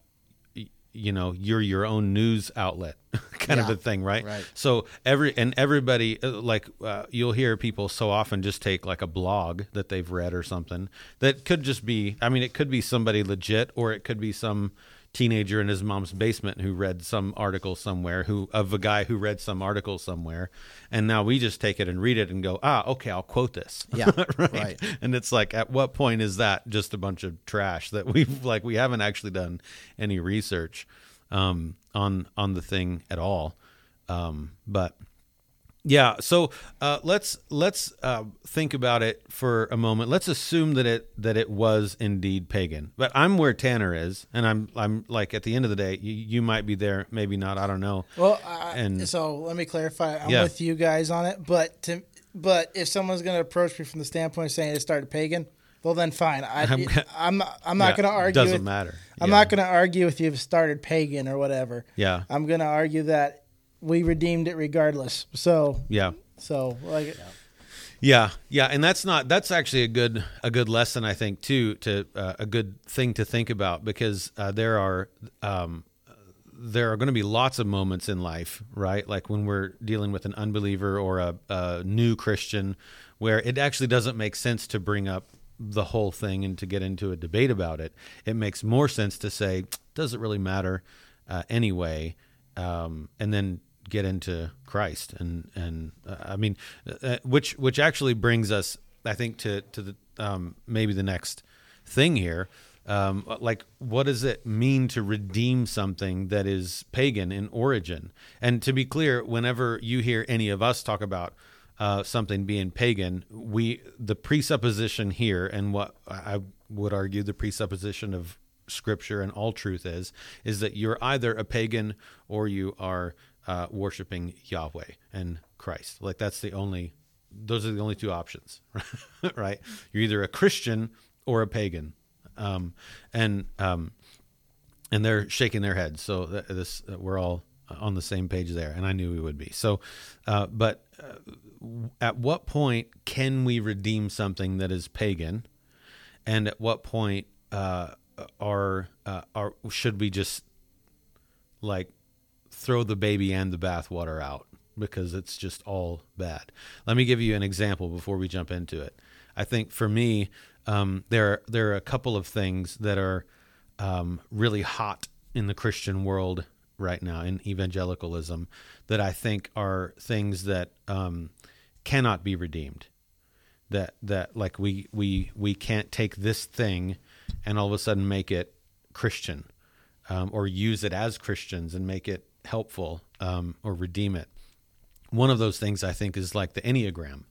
you know you're your own news outlet <laughs> kind of a thing right right. so every and everybody uh, like uh, you'll hear people so often just take like a blog that they've read or something that could just be i mean it could be somebody legit or it could be some teenager in his mom's basement who read some article somewhere who of a guy who read some article somewhere and now we just take it and read it and go ah okay i'll quote this <laughs> Yeah, right? right. and it's like at what point is that just a bunch of trash that we've <laughs> like we haven't actually done any research um, on on the thing at all um, but yeah so uh, let's let's uh, think about it for a moment let's assume that it that it was indeed pagan but i'm where tanner is and i'm i'm like at the end of the day you, you might be there maybe not i don't know Well, I, And- so let me clarify. I'm Yeah. with you guys on it, but to, but if someone's going to approach me from the standpoint of saying it started pagan, well then fine. I, <laughs> I'm- <laughs> I'm not, I'm not Yeah, going to argue. doesn't with- matter. I'm Yeah. not going to argue if you've started pagan or whatever. Yeah. I'm going to argue that we redeemed it regardless. So yeah so like Yeah, yeah, and that's not that's actually a good a good lesson I think too to uh, a good thing to think about because uh, there are um, there are going to be lots of moments in life, right? Like when we're dealing with an unbeliever or a, a new Christian, where it actually doesn't make sense to bring up the whole thing and to get into a debate about it. It makes more sense to say, does it really matter uh, anyway? Um, and then get into Christ and and uh, I mean, uh, which which actually brings us, I think, to to the um, maybe the next thing here. Um, like, what does it mean to redeem something that is pagan in origin? And to be clear, whenever you hear any of us talk about uh, something being pagan, we the presupposition here, and what I would argue the presupposition of Scripture and all truth is, is that you're either a pagan or you are uh, worshiping Yahweh and Christ. Like that's the only; those are the only two options, <laughs> right? You're either a Christian or a pagan, um, and um, and they're shaking their heads. So th- this uh, we're all on the same page there, and I knew we would be. So, uh, but uh, at what point can we redeem something that is pagan, and at what point uh, are uh, are should we just like throw the baby and the bathwater out because it's just all bad. Let me give you an example before we jump into it. I think for me, um, there there are a couple of things that are um, really hot in the Christian world right now in evangelicalism that I think are things that um, cannot be redeemed. That that like we we we can't take this thing and all of a sudden make it Christian um, or use it as Christians and make it helpful um, or redeem it. One of those things I think is like the Enneagram.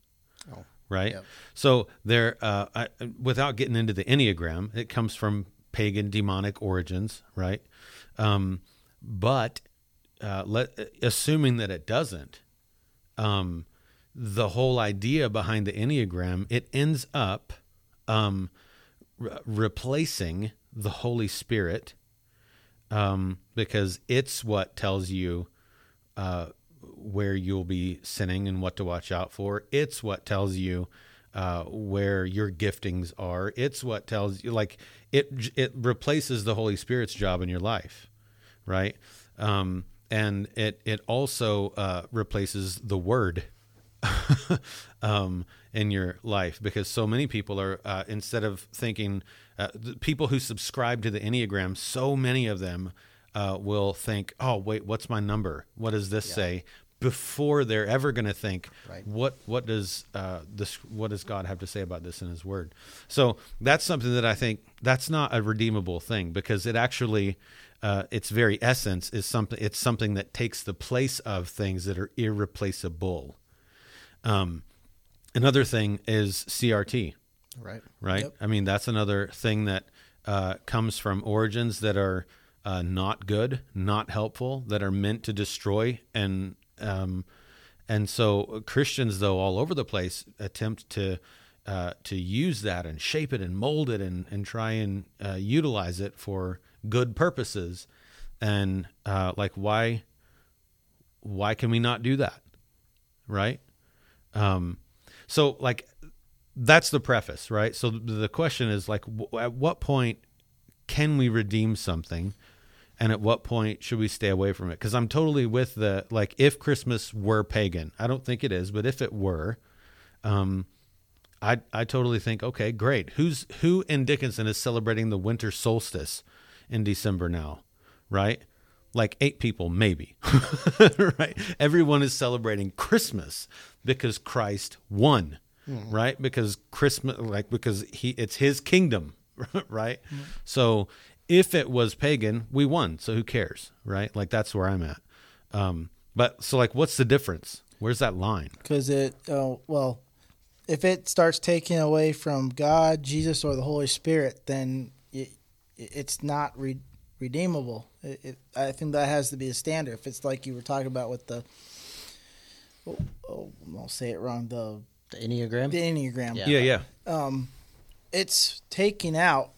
Oh, right? Yep. So there, uh, I, without getting into the Enneagram, it comes from pagan demonic origins, right? Um, but uh, let, assuming that it doesn't, um, the whole idea behind the Enneagram, it ends up um, re- replacing the Holy Spirit um, because it's what tells you uh, where you'll be sinning and what to watch out for. It's what tells you uh, where your giftings are. It's what tells you like it. It replaces the Holy Spirit's job in your life, right? Um, and it it also uh, replaces the Word <laughs> um, in your life because so many people are uh, instead of thinking uh, the people who subscribe to the enneagram so many of them uh, will think oh wait what's my number what does this Yeah. say before they're ever going to think Right. what what does uh, this what does God have to say about this in His Word? So that's something that I think that's not a redeemable thing because it actually uh, its very essence is something it's something that takes the place of things that are irreplaceable. Um, another thing is CRT Right. right? Yep. I mean, that's another thing that uh, comes from origins that are uh, not good, not helpful, that are meant to destroy, and um, and so Christians, though all over the place, attempt to uh, to use that and shape it and mold it and and try and uh, utilize it for good purposes, and uh, like why why can we not do that, right? Um, so like that's the preface, right? So the question is like, at what point can we redeem something, and at what point should we stay away from it? Because I'm totally with the like, if Christmas were pagan, I don't think it is, but if it were, um, I I totally think okay, great. Who's who in Dickinson is celebrating the winter solstice in December now, right? Like eight people, maybe, <laughs> right? Everyone is celebrating Christmas because Christ won, right? Because Christmas, like because he, it's His kingdom, <laughs> right? So if it was pagan, we won. So who cares, right? Like that's where I'm at. Um, but so like, what's the difference? Where's that line? because it uh, well if it starts taking away from god jesus or the holy spirit then it, it's not re- redeemable it, it, i think that has to be a standard if it's like you were talking about with the oh, oh, i'll say it wrong the The Enneagram. the enneagram Yeah. Yeah, yeah. um, it's taking out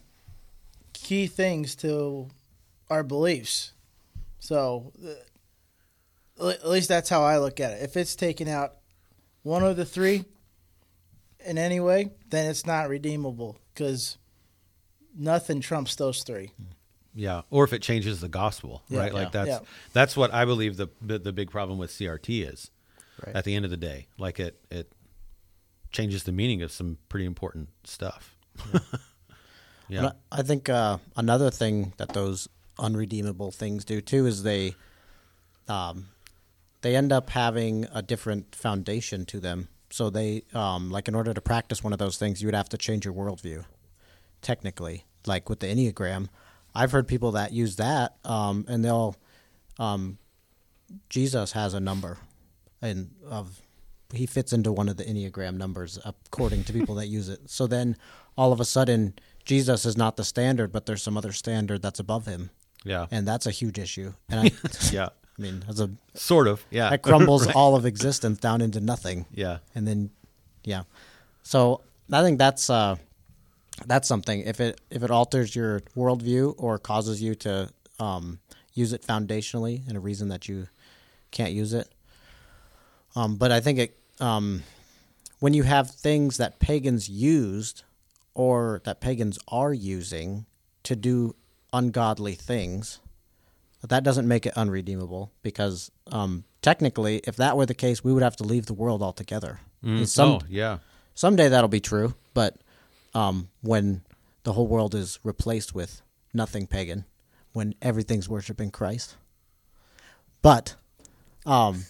key things to our beliefs. So, uh, at least that's how I look at it. If it's taking out one of the three in any way, then it's not redeemable because nothing trumps those three. Yeah, or if it changes the gospel, Yeah, right? Like that's Yeah. that's what I believe the the the big problem with CRT is. Right. At the end of the day, like it it changes the meaning of some pretty important stuff. yeah. <laughs> I I think uh, another thing that those unredeemable things do too is they, um, they end up having a different foundation to them. So they, um, like, in order to practice one of those things, you would have to change your worldview. Technically, like with the enneagram, I've heard people that use that, um, and they'll, um, Jesus has a number, and of he fits into one of the enneagram numbers according to people that use it. So then all of a sudden Jesus is not the standard, but there's some other standard that's above him, yeah. and that's a huge issue. And I, <laughs> yeah. I mean, that's a Sort of. Yeah. that crumbles <laughs> Right. all of existence down into nothing. Yeah. and then yeah. So I think that's uh, that's something. If it if it alters your worldview or causes you to um, use it foundationally in a reason that you can't use it. Um, but I think it um, when you have things that pagans used or that pagans are using to do ungodly things, that doesn't make it unredeemable because um, technically, if that were the case, we would have to leave the world altogether. And some, oh, yeah. Someday that'll be true, but um, when the whole world is replaced with nothing pagan, when everything's worshiping Christ. But um,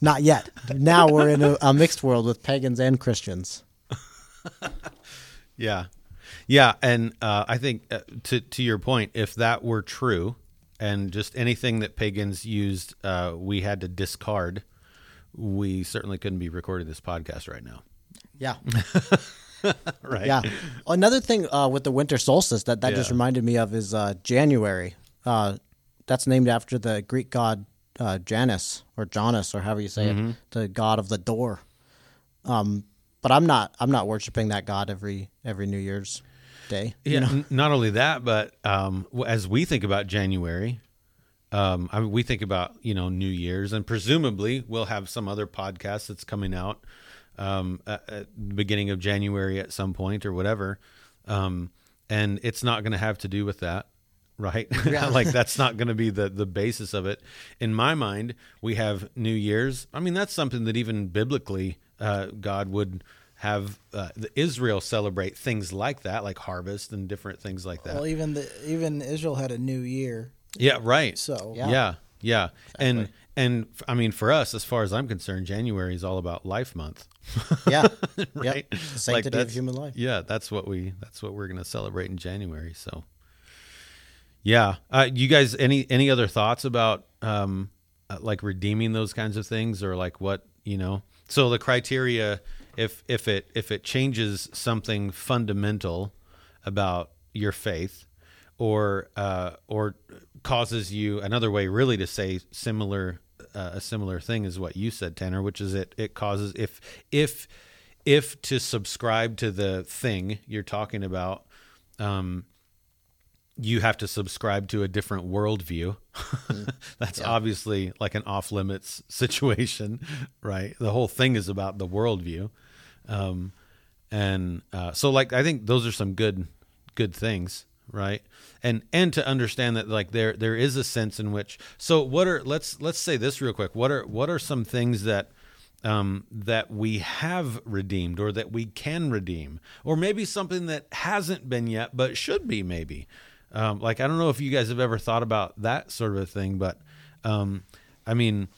not yet. Now we're in a, a mixed world with pagans and Christians. <laughs> Yeah, yeah, and uh, I think uh, to to your point, if that were true, and just anything that pagans used, uh, we had to discard. We certainly couldn't be recording this podcast right now. Yeah. <laughs> right. Yeah. Another thing uh, with the winter solstice that that just reminded me of is uh, January. Uh, that's named after the Greek god uh, Janus or Janus or however you say Mm-hmm. it, the god of the door. Um, but I'm not. I'm not worshiping that god every every New Year's day. Yeah. n- not only that, but um, as we think about January, um, I mean, we think about you know New Year's, and presumably we'll have some other podcast that's coming out um, at, at the beginning of January at some point or whatever, um, and it's not going to have to do with that. Right, <laughs> like that's not going to be the the basis of it. In my mind, we have New Year's. I mean, that's something that even biblically, uh, God would have uh, the Israel celebrate things like that, like harvest and different things like that. Well, even the even Israel had a new year. Yeah, right. So yeah, yeah, yeah, and and f- I mean, for us, as far as I'm concerned, January is all about Life Month. Yeah. <laughs> right. Yep. The sanctity of human life. Yeah, that's what we that's what we're going to celebrate in January. So, yeah, uh, you guys, any any other thoughts about um, uh, like redeeming those kinds of things, or like what you know? So the criteria, if if it if it changes something fundamental about your faith, or uh, or causes you another way really to say similar uh, a similar thing is what you said Tanner which is it it causes if if if to subscribe to the thing you're talking about um you have to subscribe to a different worldview. <laughs> That's obviously like an off limits <laughs> situation, right? The whole thing is about the worldview. Um, and uh, so, like, I think those are some good, good things, right? And and to understand that, like, there there is a sense in which. So, what are let's let's say this real quick. What are what are some things that um, that we have redeemed or that we can redeem, or maybe something that hasn't been yet but should be maybe. Um, like I don't know if you guys have ever thought about that sort of a thing, but um, I mean,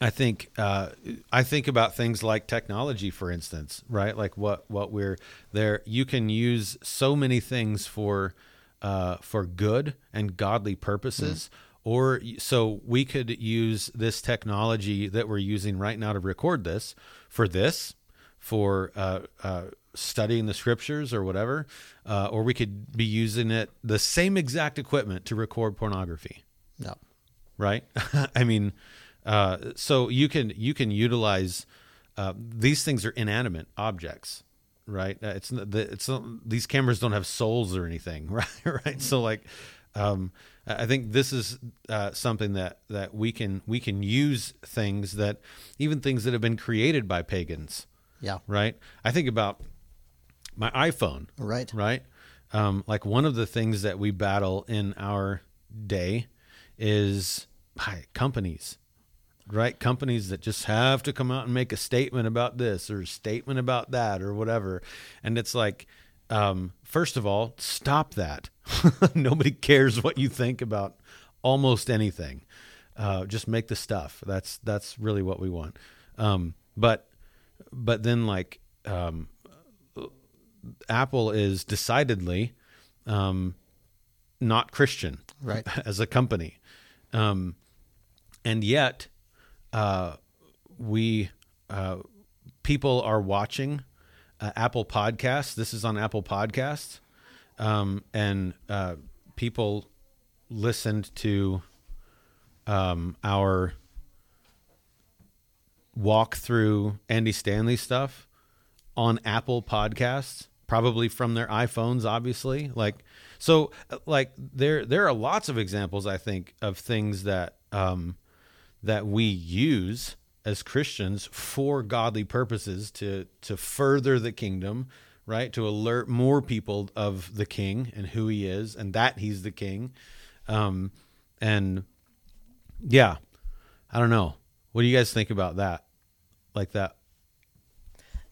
I think uh, I think about things like technology, for instance, right? Like what what we're there. You can use so many things for uh, for good and godly purposes. Or so we could use this technology that we're using right now to record this for this, for uh, uh, studying the scriptures or whatever, uh, or we could be using it the same exact equipment to record pornography No. right? <laughs> I mean, uh, so you can you can utilize uh, these things are inanimate objects, right? Uh, it's it's these cameras don't have souls or anything, <laughs> right? right? So like, um, I think this is uh, something that that we can we can use things that even things that have been created by pagans, Yeah. right? I think about my iPhone, Right. right? Um, like one of the things that we battle in our day is hi, companies, right? Companies that just have to come out and make a statement about this or a statement about that or whatever. And it's like, um, first of all, stop that. <laughs> Nobody cares what you think about almost anything. Uh, just make the stuff. That's that's really what we want. Um, but but then like um, Apple is decidedly um, not Christian, Right. <laughs> As a company, um, and yet uh, we uh, people are watching uh, Apple Podcasts. This is on Apple Podcasts, um, and uh, people listened to um, our walk through Andy Stanley stuff on Apple Podcasts, probably from their iPhones, obviously. Like so, like there there are lots of examples I think of things that um, that we use as Christians for godly purposes to to further the kingdom, right? To alert more people of the King and who He is, and that He's the King. Um, and yeah, I don't know. What do you guys think about that? Like that?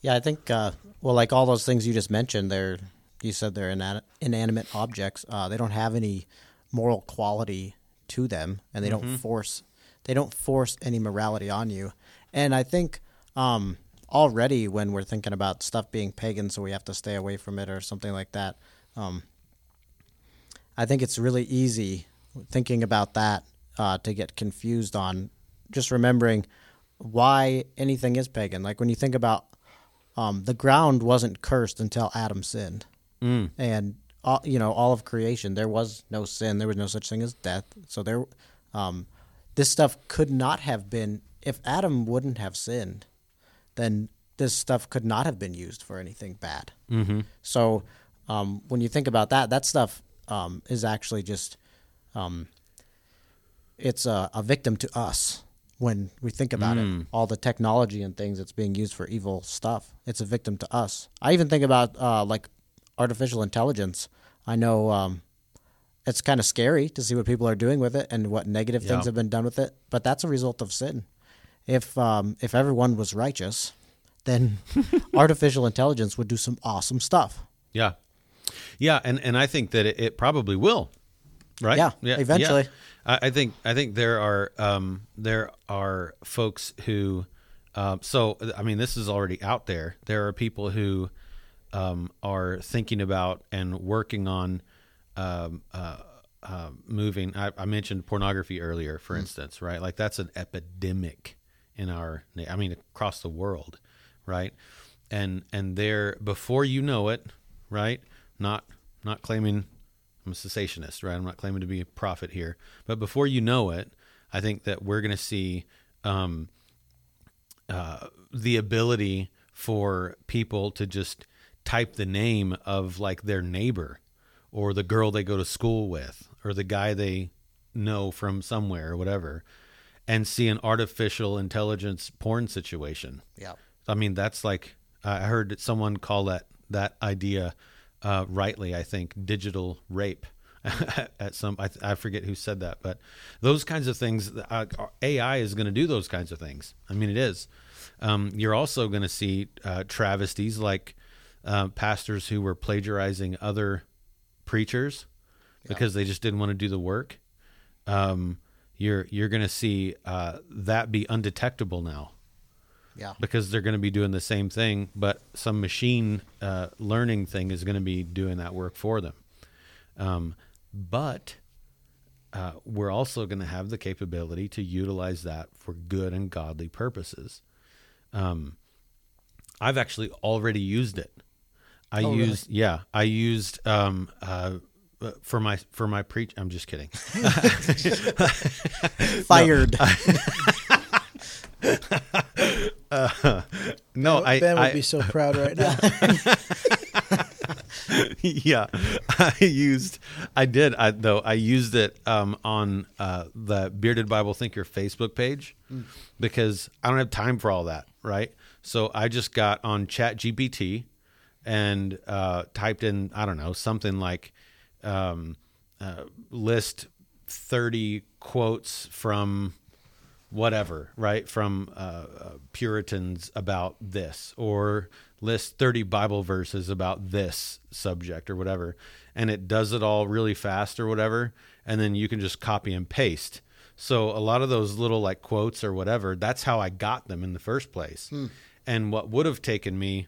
Yeah, I think uh, well, like all those things you just mentioned, they're you said they're inan- inanimate objects. Uh, they don't have any moral quality to them, and they don't force they don't force any morality on you. And I think um, already when we're thinking about stuff being pagan, so we have to stay away from it or something like that. Um, I think it's really easy thinking about that uh, to get confused on just remembering why anything is pagan. Like when you think about um, the ground wasn't cursed until Adam sinned, mm. and all, you know all of creation there was no sin, there was no such thing as death. So there, um, this stuff could not have been if Adam wouldn't have sinned, then this stuff could not have been used for anything bad. Mm-hmm. So um, when you think about that, that stuff um, is actually just um, it's a, a victim to us when we think about it. All the technology and things that's being used for evil stuff, it's a victim to us. I even think about uh, like artificial intelligence. I know um, it's kind of scary to see what people are doing with it and what negative things have been done with it, but that's a result of sin. If um, if everyone was righteous, then <laughs> artificial intelligence would do some awesome stuff. Yeah, yeah, and and I think that it, it probably will, right? Yeah, eventually. I, I think I think there are um, there are folks who, uh, so I mean, this is already out there. There are people who um, are thinking about and working on um, uh, uh, moving. I, I mentioned pornography earlier, for instance, right? Like that's an epidemic in our, I mean, across the world, right? And and there, before you know it, right? Not not claiming I'm a cessationist, right? I'm not claiming to be a prophet here, but before you know it, I think that we're going to see um, uh, the ability for people to just type the name of like their neighbor or the girl they go to school with or the guy they know from somewhere or whatever and see an artificial intelligence porn situation. Yeah. I mean, that's like I heard someone call that that idea uh, rightly. I think digital rape. <laughs> At some, I, I forget who said that, but those kinds of things, uh, AI is going to do those kinds of things. I mean, it is. Um, you're also going to see uh, travesties like uh, pastors who were plagiarizing other preachers because they just didn't want to do the work. Um, you're you're going to see uh, that be undetectable now Yeah. because they're going to be doing the same thing, but some machine uh, learning thing is going to be doing that work for them. Um, but uh, we're also going to have the capability to utilize that for good and godly purposes. Um, I've actually already used it. I Oh, really? used, yeah, I used um, uh, for my for my preach. I'm just kidding. <laughs> Fired. <laughs> No, I <laughs> <laughs> ben would I, would be so proud right <laughs> now. <laughs> yeah, I used, I did, I though I used it um, on uh, the Bearded Bible Thinker Facebook page because I don't have time for all that, right? So I just got on Chat GPT and uh, typed in, I don't know, something like um, uh, list thirty quotes from whatever, right? From uh, uh, Puritans about this, or list 30 Bible verses about this subject, or whatever. And it does it all really fast, or whatever. And then you can just copy and paste. So a lot of those little like quotes or whatever, that's how I got them in the first place. And what would have taken me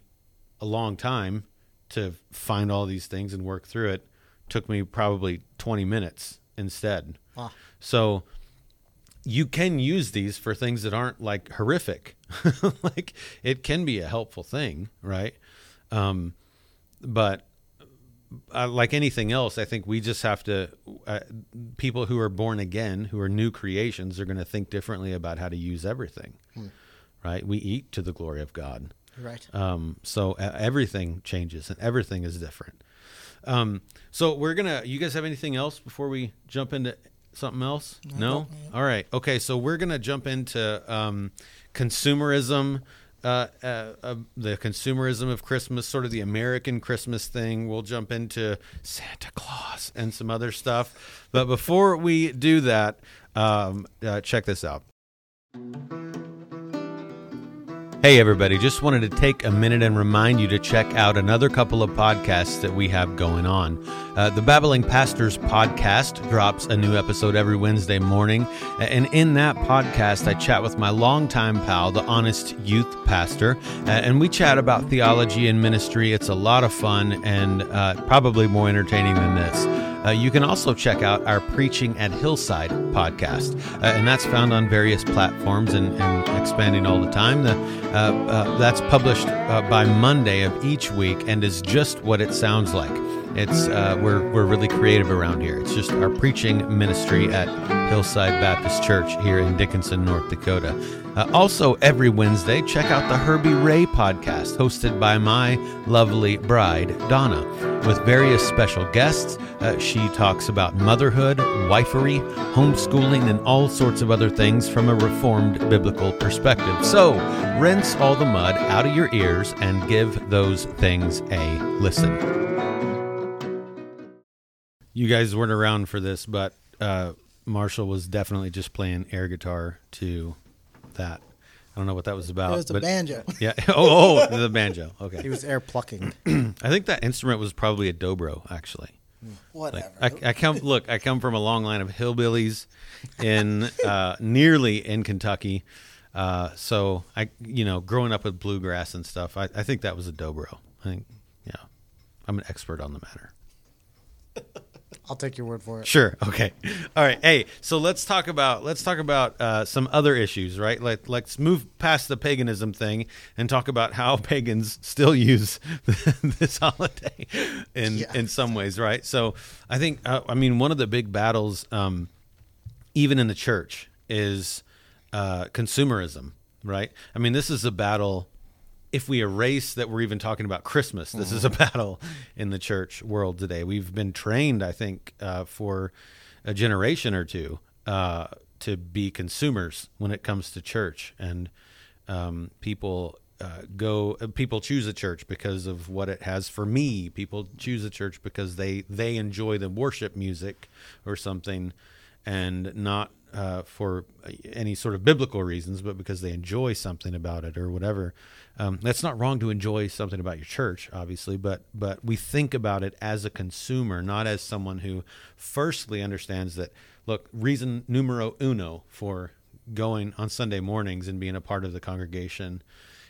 a long time to find all these things and work through it took me probably 20 minutes instead. Wow. So you can use these for things that aren't like horrific. <laughs> like it can be a helpful thing, right? Um, but uh, like anything else, I think we just have to. Uh, people who are born again, who are new creations, are going to think differently about how to use everything, right? We eat to the glory of God. right. Um, so uh, everything changes and everything is different. Um, so we're gonna. You guys have anything else before we jump into something else? No. All right. Okay. So we're gonna jump into um, consumerism, uh, uh, uh, the consumerism of Christmas, sort of the American Christmas thing. We'll jump into Santa Claus and some other stuff. But before we do that, um, uh, check this out. Hey, everybody, just wanted to take a minute and remind you to check out another couple of podcasts that we have going on. Uh, the Babbling Pastors podcast drops a new episode every Wednesday morning. And in that podcast, I chat with my longtime pal, the Honest Youth Pastor, and we chat about theology and ministry. It's a lot of fun and uh, probably more entertaining than this. Uh, you can also check out our Preaching at Hillside podcast, uh, and that's found on various platforms and, and expanding all the time. The, that's published uh, by Monday of each week and is just what it sounds like. It's uh, we're we're really creative around here. It's just our preaching ministry at Hillside Baptist Church here in Dickinson, North Dakota. Uh, also, every Wednesday, check out the Herbie Ray podcast, hosted by my lovely bride Donna, with various special guests. Uh, she talks about motherhood, wifery, homeschooling, and all sorts of other things from a reformed biblical perspective. So, rinse all the mud out of your ears and give those things a listen you guys weren't around for this, but uh, Marshall was definitely just playing air guitar to that. I don't know what that was about. It was the but banjo. <laughs> Yeah. Oh, oh, the banjo. Okay. He was air plucking. <clears throat> I think that instrument was probably a dobro, actually. Whatever. Like, I, I come look. I come from a long line of hillbillies in uh, nearly in Kentucky. Uh, so I, you know, growing up with bluegrass and stuff, I, I think that was a dobro. I think, yeah, I'm an expert on the matter. <laughs> I'll take your word for it. Sure. Okay. All right. Hey, so let's talk about let's talk about uh, some other issues, right? Like let's move past the paganism thing and talk about how <laughs> pagans still use <laughs> this holiday in yeah. in some ways, right? So I think uh, I mean one of the big battles, um, even in the church, is uh, consumerism, right? I mean this is a battle if we erase that we're even talking about Christmas, this mm-hmm. is a mm-hmm. battle in the church world today. We've been trained, I think, uh, for a generation or two uh, to be consumers when it comes to church, and um, people uh, go. People choose a church because of what it has for me. People choose a church because they they enjoy the worship music or something, and not uh, for any sort of biblical reasons, but because they enjoy something about it or whatever. Um, that's not wrong to enjoy something about your church, obviously, but but we think about it as a consumer, not as someone who firstly understands that. Look, reason numero uno for going on Sunday mornings and being a part of the congregation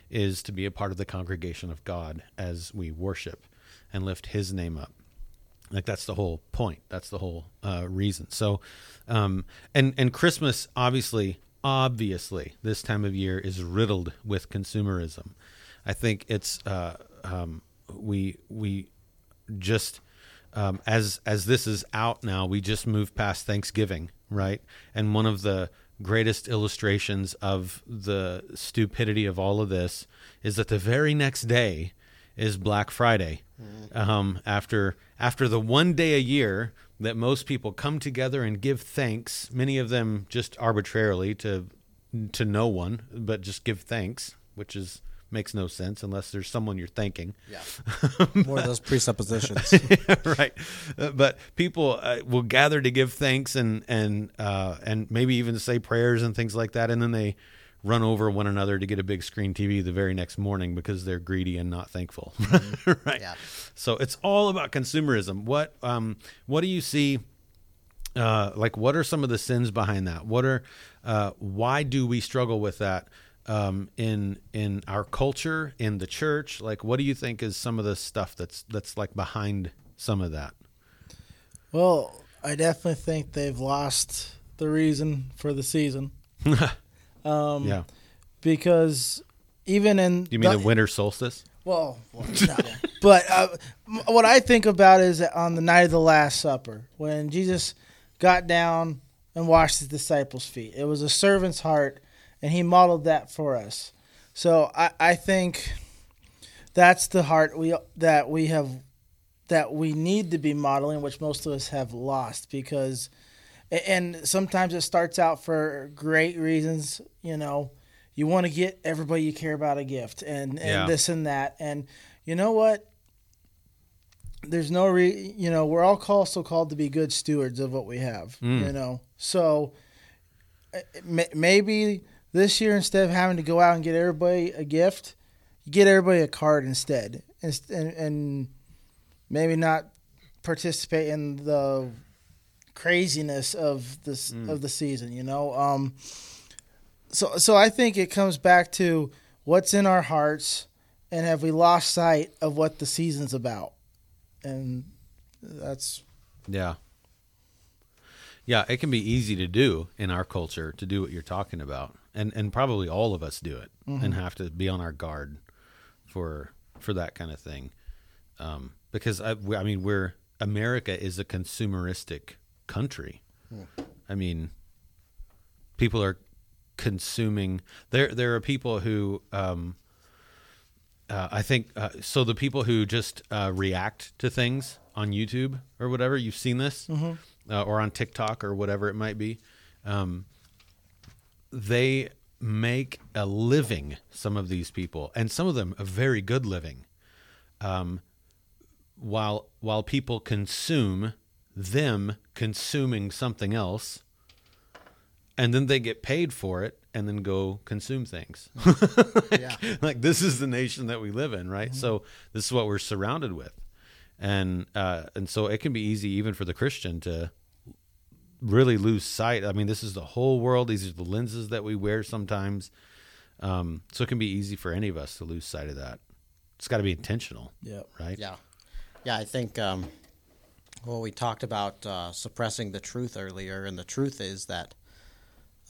is to be a part of the congregation of God as we worship and lift His name up. Like that's the whole point. That's the whole uh, reason. So, um, and and Christmas obviously obviously this time of year is riddled with consumerism. I think it's uh, um, we we just um, as as this is out now, we just moved past Thanksgiving, right? And one of the greatest illustrations of the stupidity of all of this is that the very next day is Black Friday. Mm-hmm. Um, after after the one day a year that most people come together and give thanks, many of them just arbitrarily to to no one, but just give thanks, which is makes no sense unless there's someone you're thanking. Yeah, <laughs> more of those presuppositions, <laughs> right? Uh, but people uh, will gather to give thanks and and uh, and maybe even say prayers and things like that, and then they run over one another to get a big screen TV the very next morning because they're greedy and not thankful. <laughs> Mm-hmm. right. Yeah. So it's all about consumerism. What um what do you see uh like what are some of the sins behind that? What are uh why do we struggle with that? Um, in in our culture, in the church, like what do you think is some of the stuff that's that's like behind some of that? Well, I definitely think they've lost the reason for the season. <laughs> Um, yeah. Because even in you mean the, the winter solstice? Well, well <laughs> no. but uh, what I think about is on the night of the Last Supper when Jesus got down and washed his disciples' feet. It was a servant's heart, and he modeled that for us. So I, I think that's the heart we that we have that we need to be modeling, which most of us have lost because and sometimes it starts out for great reasons. You know, you want to get everybody you care about a gift and, and Yeah. this and that. And you know what? There's no re, you know, we're all also called to be good stewards of what we have, you know. So uh, maybe this year instead of having to go out and get everybody a gift, you get everybody a card instead, and, and maybe not participate in the craziness of this of the season. You know, um, so so I think it comes back to what's in our hearts, and have we lost sight of what the season's about, and that's Yeah. Yeah, it can be easy to do in our culture to do what you're talking about. And and probably all of us do it and have to be on our guard for for that kind of thing. Um, because I, I mean we're America is a consumeristic country. I mean people are consuming there there are people who um uh, I think uh, so. The people who just uh, react to things on YouTube or whatever, you've seen this, uh, or on TikTok or whatever it might be. Um, they make a living. Some of these people, and some of them a very good living, um, while while people consume them consuming something else, and then they get paid for it, and then go consume things. <laughs> Yeah. <laughs> like this is the nation that we live in, right? So this is what we're surrounded with, and uh, and so it can be easy even for the Christian to really lose sight. I mean, this is the whole world. These are the lenses that we wear sometimes. Um, so it can be easy for any of us to lose sight of that. It's got to be intentional, yeah. right? Yeah, yeah. I think um, well, we talked about uh, suppressing the truth earlier, and the truth is that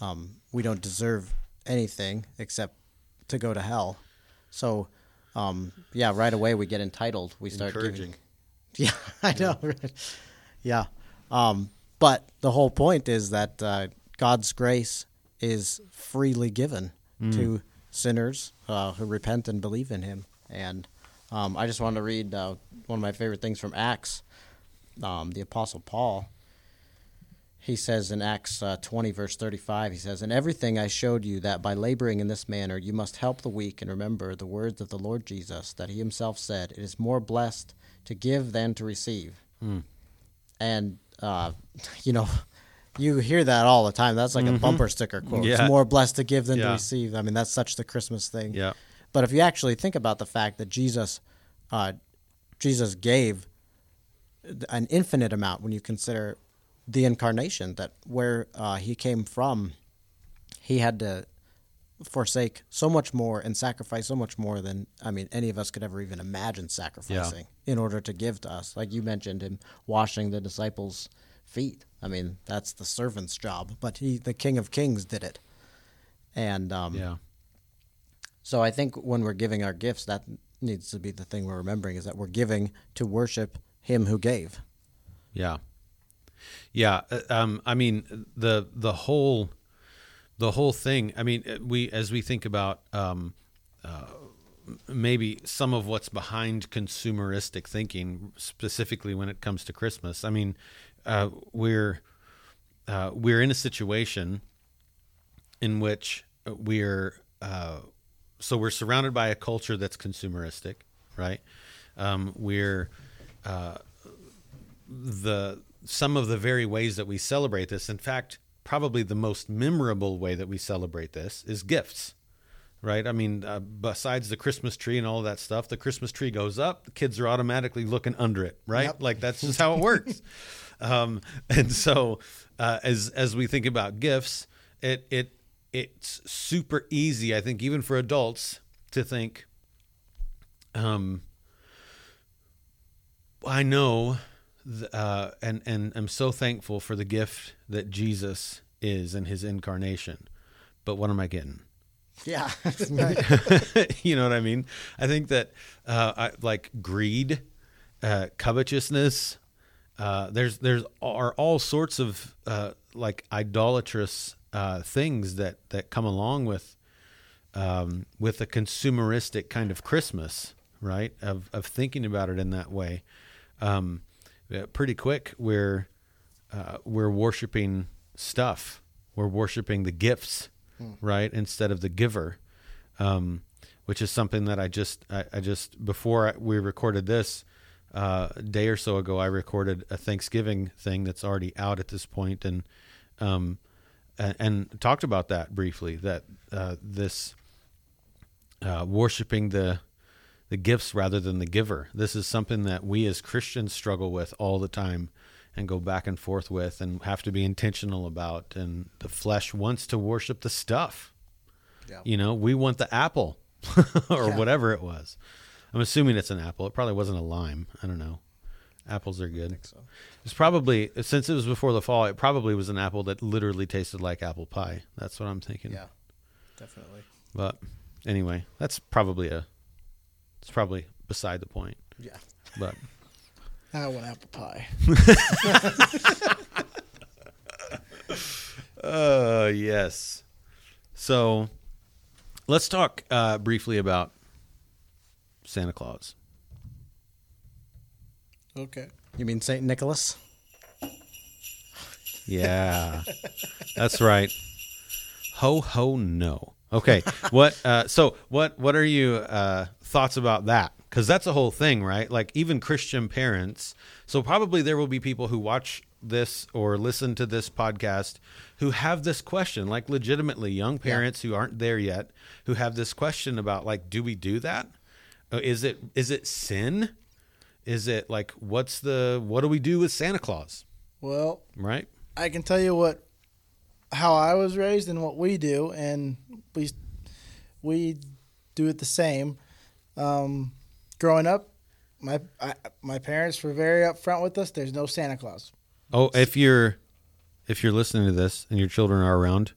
um, we don't deserve anything except to go to hell. So, um, yeah, right away we get entitled. We start Encouraging. giving. <laughs> Yeah, I know. <laughs> right? yeah, um, but the whole point is that uh, God's grace is freely given to sinners uh, who repent and believe in Him. And um, I just wanted to read uh, one of my favorite things from Acts. Um, the Apostle Paul. He says in Acts uh, 20, verse 35, he says, In everything I showed you that by laboring in this manner you must help the weak and remember the words of the Lord Jesus, that he himself said, It is more blessed to give than to receive. And, uh, <laughs> you know, you hear that all the time. That's like a bumper sticker quote. Yeah. It's more blessed to give than to receive. I mean, that's such the Christmas thing. Yeah. But if you actually think about the fact that Jesus, uh, Jesus gave an infinite amount when you consider the incarnation, that where uh, he came from, he had to forsake so much more and sacrifice so much more than I mean any of us could ever even imagine sacrificing in order to give to us. Like you mentioned him washing the disciples' feet. I mean that's the servant's job, but he, the King of Kings, did it. And um, Yeah. so I think when we're giving our gifts, that needs to be the thing we're remembering is that we're giving to worship Him who gave. Yeah, yeah. uh, Um, I mean the the whole the whole thing. I mean, uh, we as we think about um, uh, maybe some of what's behind consumeristic thinking, specifically when it comes to Christmas. I mean, uh, we're uh, we're in a situation in which we're uh, so we're surrounded by a culture that's consumeristic, right? Um, we're uh, the some of the very ways that we celebrate this. In fact, probably the most memorable way that we celebrate this is gifts, right? I mean, uh, besides the Christmas tree and all that stuff, the Christmas tree goes up, the kids are automatically looking under it, right? Like that's just how it works. <laughs> um, and so, uh, as as we think about gifts, it it it's super easy, I think, even for adults to think. Um, I know, uh, and and I'm so thankful for the gift that Jesus is in His incarnation. But what am I getting? Yeah. <laughs> <laughs> you know what I mean? I think that uh, I, like greed, uh, covetousness. Uh, there's there's are all sorts of uh, like idolatrous uh, things that that come along with um, with a consumeristic kind of Christmas, right? Of of thinking about it in that way. Um, pretty quick, we're uh, we're worshiping stuff. We're worshiping the gifts right, instead of the giver, um, which is something that I just I, I just before we recorded this uh, a day or so ago, I recorded a Thanksgiving thing that's already out at this point, and um, and, and talked about that briefly. That uh, this uh, worshiping the the gifts rather than the giver. This is something that we as Christians struggle with all the time and go back and forth with and have to be intentional about. And the flesh wants to worship the stuff. Yeah. You know, we want the apple <laughs> or Yeah. whatever it was. I'm assuming it's an apple. It probably wasn't a lime. I don't know. Apples are good. So. It's probably since it was before the fall. It probably was an apple that literally tasted like apple pie. That's what I'm thinking. Yeah, definitely. But anyway, that's probably a. It's probably beside the point. Yeah. But <laughs> I want apple pie. uh <laughs> yes. So let's talk uh, briefly about Santa Claus. Okay. You mean Saint Nicholas? Yeah, that's right. Ho ho no. Okay, what? Uh, so what? What are you uh, thoughts about that? Because that's a whole thing, right? Like even Christian parents. So probably there will be people who watch this or listen to this podcast who have this question, like legitimately young parents who aren't there yet, who have this question about like, do we do that? Uh, Is it is it sin? Is it like what's the what do we do with Santa Claus? Well, Right? I can tell you what how I was raised and what we do, and we we do it the same. Um, growing up, my I, my parents were very upfront with us. There's no Santa Claus. Oh, if you're if you're listening to this and your children are around,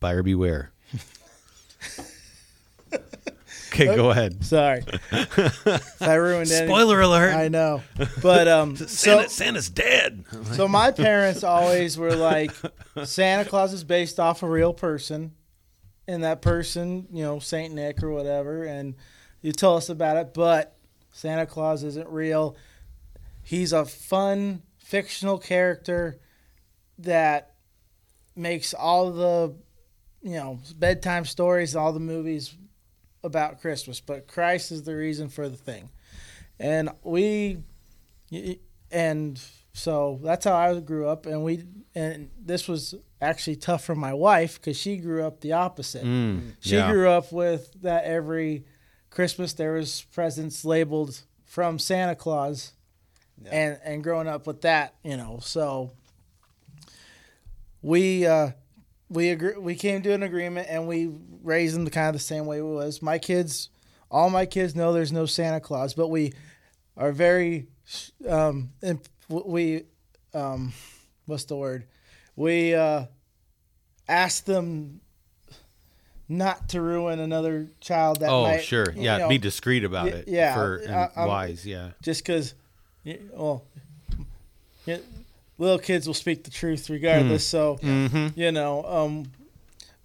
buyer beware. <laughs> okay, go ahead. Sorry, <laughs> if I ruined any- Spoiler alert. I know, but um, <laughs> so Santa, Santa's dead. so my parents always were like, Santa Claus is based off a real person, and that person, you know, Saint Nick or whatever, and you tell us about it, but Santa Claus isn't real. He's a fun fictional character that makes all the, you know, bedtime stories, all the movies about Christmas, but Christ is the reason for the thing. And we and so that's how I grew up and we and this was actually tough for my wife because she grew up the opposite Mm, she yeah. grew up with that every christmas there was presents labeled from santa claus and and growing up with that you know so we uh we agree we came to an agreement and we raised them the kind of the same way it was my kids all my kids know there's no santa claus but we are very um and we um what's the word we uh ask them not to ruin another child that oh, might, sure. Yeah, know, be discreet about y- it. yeah, For, and I- wise, yeah. just because well yeah, little kids will speak the truth regardless so Mhm. you know um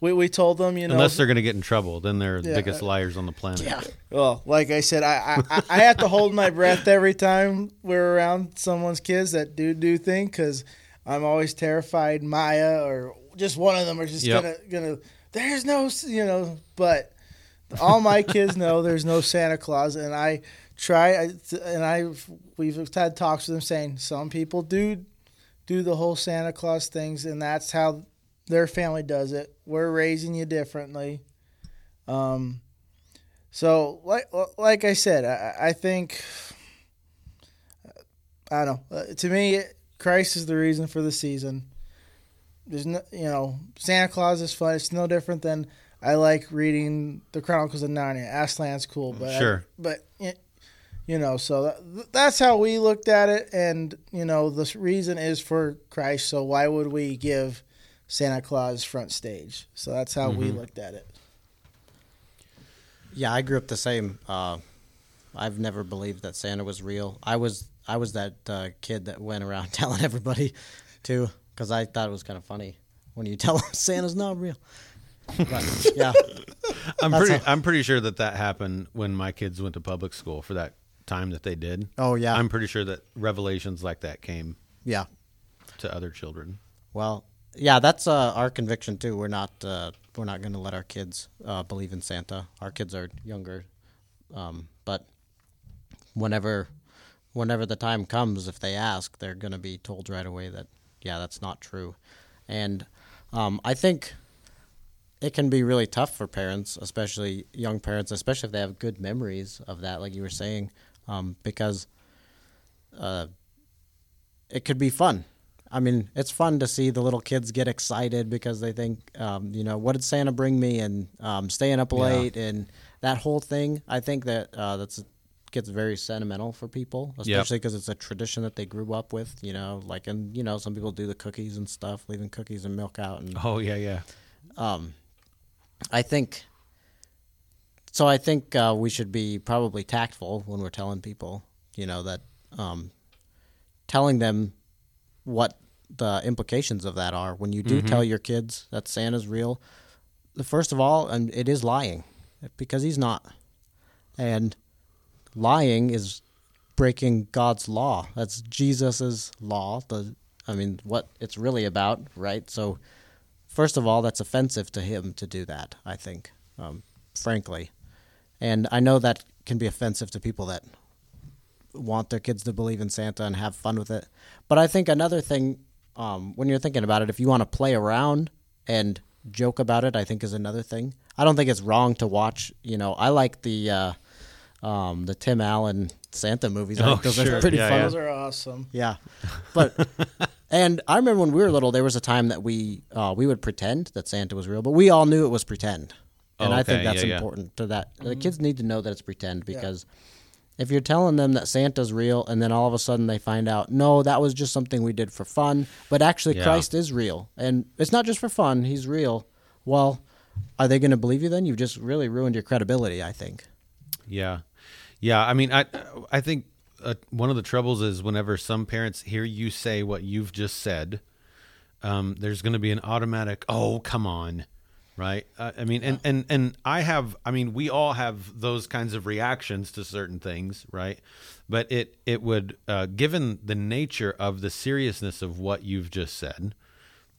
we, we told them you know Unless they're going to get in trouble, then they're the Yeah. biggest liars on the planet. Yeah. Well, like I said, I, I I have to hold my breath every time we're around someone's kids that do do thing because I'm always terrified Maya or just one of them are just Yep. gonna gonna. There's no you know, but all my kids know there's no Santa Claus, and I try I, and I we've had talks with them saying some people do do the whole Santa Claus things, and that's how their family does it. We're raising you differently. Um, so like like I said, I, I think I don't know. Uh, to me, Christ is the reason for the season. There's no, you know, Santa Claus is fun. It's no different than I like reading the Chronicles of Narnia. Aslan's cool, but I- Sure. but it, you know, so that, that's how we looked at it, and you know, the reason is for Christ. So why would we give Santa Claus front stage? So that's how we Mhm. looked at it. Yeah, I grew up the same. Uh, I've never believed that Santa was real. I was I was that uh, kid that went around <laughs> telling everybody too, because I thought it was kind of funny when you <laughs> tell them Santa's not real. But, yeah, <laughs> I'm That's pretty. how- I'm pretty sure that that happened when my kids went to public school for that time that they did. Oh, yeah. I'm pretty sure that revelations like that came. Yeah. To other children. Well, yeah, that's uh, our conviction too. We're not uh, we're not going to let our kids uh, believe in Santa. Our kids are younger, um, but whenever whenever the time comes, if they ask, they're going to be told right away that yeah, that's not true. And um, I think it can be really tough for parents, especially young parents, especially if they have good memories of that, like you were saying, um, because uh, it could be fun. I mean, it's fun to see the little kids get excited because they think, um, you know, what did Santa bring me, and um, staying up late, and that whole thing. I think that uh, that's gets very sentimental for people, especially because it's a tradition that they grew up with. You know, like and you know, some people do the cookies and stuff, leaving cookies and milk out, and Oh yeah, yeah. I think. So I think uh, we should be probably tactful when we're telling people, you know, that um, telling them what the implications of that are. When you do tell your kids that Santa's real, the first of all, and it is lying because he's not, and lying is breaking God's law. That's Jesus's law. The I mean, what it's really about, right? So, first of all, that's offensive to him to do that. I think, um, frankly, and I know that can be offensive to people that want their kids to believe in Santa and have fun with it. But I think another thing, um, when you're thinking about it, if you want to play around and joke about it, I think is another thing. I don't think it's wrong to watch. You know, I like the uh, um, the Tim Allen Santa movies. I Oh, think those sure. are pretty Yeah, fun. yeah. Those are awesome. Yeah, but <laughs> and I remember when we were little, there was a time that we uh, we would pretend that Santa was real, but we all knew it was pretend, and Oh, I think that's Yeah, yeah. important to that. The kids need to know that it's pretend because if you're telling them that Santa's real, and then all of a sudden they find out, no, that was just something we did for fun, but actually Yeah. Christ is real, and it's not just for fun; He's real. Well, are they going to believe you then? You've just really ruined your credibility. I think. Yeah, yeah. I mean, I I think uh, one of the troubles is whenever some parents hear you say what you've just said, um, there's going to be an automatic, "Oh, come on," right? Uh, I mean, and and and I have, I mean, we all have those kinds of reactions to certain things, right? But it it would, uh, given the nature of the seriousness of what you've just said,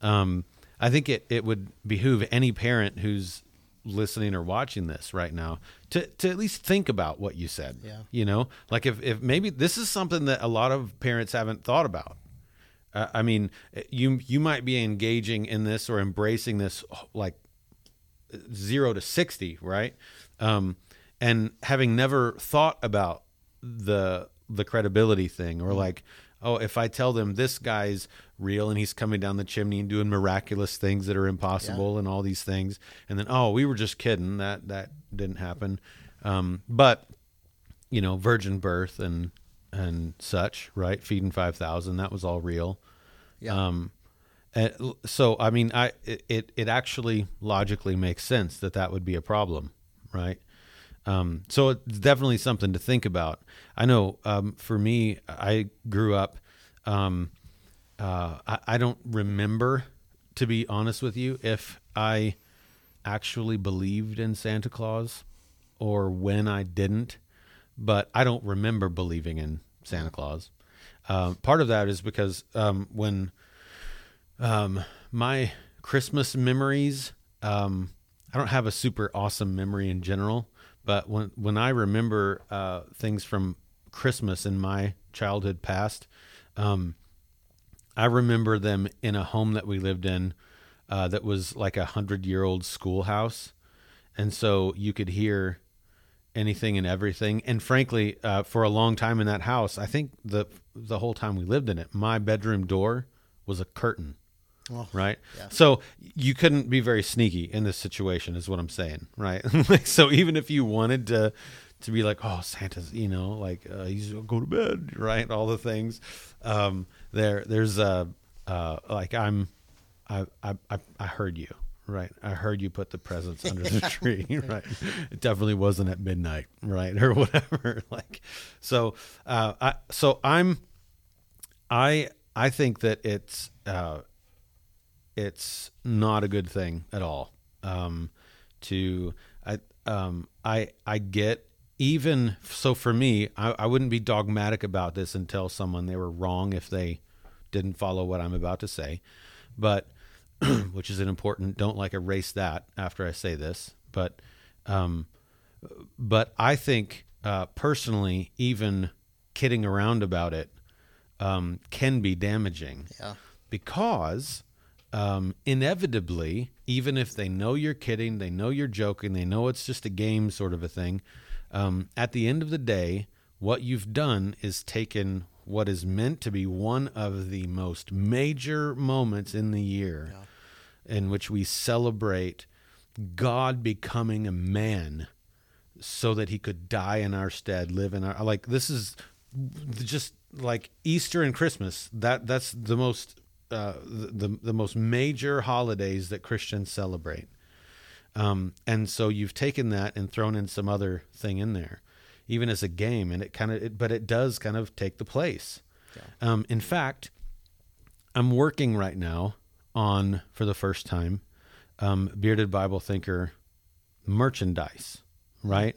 um, I think it, it would behoove any parent who's listening or watching this right now to, to at least think about what you said. Yeah. You know, like if, if maybe this is something that a lot of parents haven't thought about. Uh, I mean, you you might be engaging in this or embracing this like zero to sixty, right? Um, and having never thought about the the credibility thing, or like, oh, if I tell them this guy's real and he's coming down the chimney and doing miraculous things that are impossible and all these things, and then oh, we were just kidding that that didn't happen, um, but you know, virgin birth and and such, right? Feeding five thousand, that was all real. Yeah. Um, and so, I mean, I it, it actually logically makes sense that that would be a problem, right? Um, so it's definitely something to think about. I know um, for me, I grew up. Um, uh, I, I don't remember, to be honest with you, if I actually believed in Santa Claus or when I didn't, but I don't remember believing in Santa Claus. Um, part of that is because um, when um, my Christmas memories, um, I don't have a super awesome memory in general, but when when I remember uh, things from Christmas in my childhood past, um, I remember them in a home that we lived in uh, that was like a hundred year old schoolhouse, and so you could hear anything and everything. And frankly, uh, for a long time in that house, I think the the whole time we lived in it, my bedroom door was a curtain. Right? So you couldn't be very sneaky in this situation, is what I'm saying, right? <laughs> like, so even if you wanted to to be like, oh, Santa's, you know, like uh, he's go to bed, <laughs> right? All the things. Um, there, there's a uh, like I'm, I, I, I, I heard you. Right, I heard you put the presents under the <laughs> tree. Right, it definitely wasn't at midnight, right, or whatever. Like, so, uh, I, so I'm, I, I think that it's, uh, it's not a good thing at all. Um, to I um I I get even so for me I, I wouldn't be dogmatic about this and tell someone they were wrong if they didn't follow what I'm about to say, but <clears throat> which is an important. Don't like erase that after I say this, but um, but I think uh, personally, even kidding around about it um, can be damaging. Yeah. Because um, inevitably, even if they know you're kidding, they know you're joking, they know it's just a game sort of a thing, um, at the end of the day, what you've done is taken what is meant to be one of the most major moments in the year in which we celebrate God becoming a man so that he could die in our stead, live in our like this is just like Easter and Christmas. That that's the most uh, the the most major holidays that Christians celebrate. Um, and so you've taken that and thrown in some other thing in there, even as a game, and it kind of, it, but it does kind of take the place. Um, in fact, I'm working right now on for the first time um, bearded Bible thinker merchandise, right?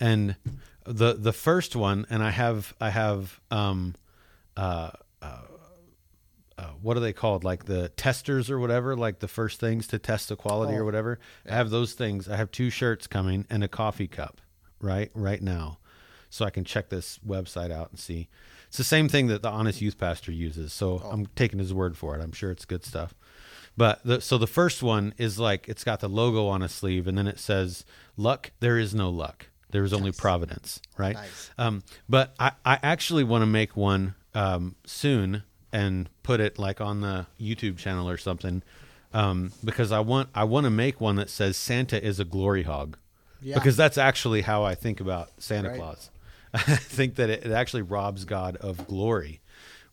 And the the first one, and I have I have um, uh, uh, uh, what are they called? Like the testers or whatever, like the first things to test the quality or Oh, whatever. I have those things. I have two shirts coming and a coffee cup, right? Right now. So I can check this website out and see. It's the same thing that the honest youth pastor uses. So I'm taking his word for it. I'm sure it's good stuff. But the, so the first one is like it's got the logo on a sleeve, and then it says, "Luck, there is no luck. There is only providence." Right. Nice. Um, but I, I actually want to make one um, soon and put it like on the YouTube channel or something, um, because I want I want to make one that says Santa is a glory hog, Yeah. because that's actually how I think about Santa Right. Claus. <laughs> I think that it, it actually robs God of glory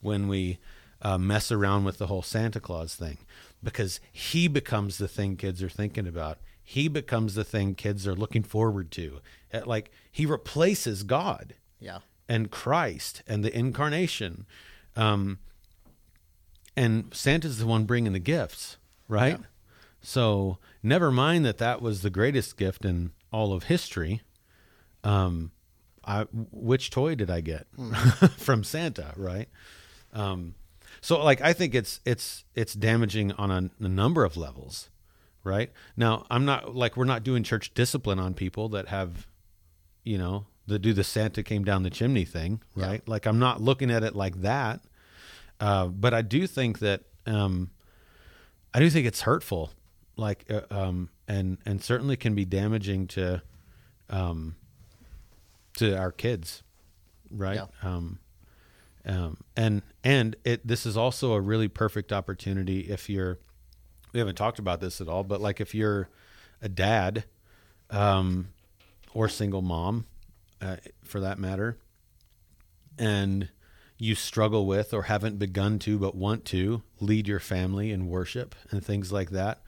when we uh, mess around with the whole Santa Claus thing, because he becomes the thing kids are thinking about. He becomes the thing kids are looking forward to. Uh, Like he replaces God Yeah. and Christ and the incarnation. Um, and Santa's the one bringing the gifts, right? So never mind that that was the greatest gift in all of history. Um, I which toy did I get <laughs> from Santa, right? Um, so like I think it's it's it's damaging on a, a number of levels, right? Now I'm not like we're not doing church discipline on people that have, you know, that do the Santa came down the chimney thing, right? Like I'm not looking at it like that, uh, but I do think that um, I do think it's hurtful, like uh, um, and and certainly can be damaging to um, to our kids, right? Yeah. Um, um, and and it this is also a really perfect opportunity if you're we haven't talked about this at all, but like if you're a dad um, or single mom, uh, for that matter, and you struggle with or haven't begun to but want to lead your family in worship and things like that,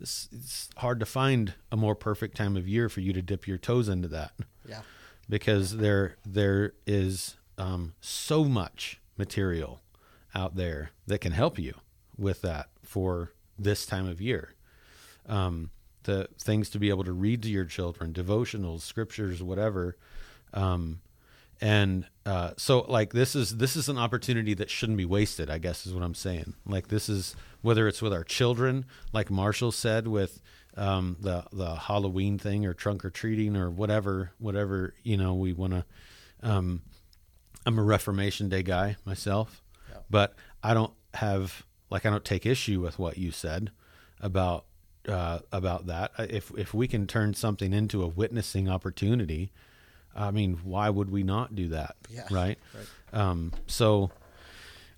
it's, it's hard to find a more perfect time of year for you to dip your toes into that Yeah. because there there is um, so much material out there that can help you with that for this time of year. Um, the things to be able to read to your children, devotionals, scriptures, whatever. Um, and uh, so, like this is this is an opportunity that shouldn't be wasted. I guess is what I'm saying. Like this is whether it's with our children, like Marshall said, with um, the the Halloween thing or trunk or treating or whatever, whatever you know we want to. Um, I'm a Reformation Day guy myself, but I don't have like I don't take issue with what you said about uh, about that. If if we can turn something into a witnessing opportunity, I mean, why would we not do that? Yeah, Right. Um, so,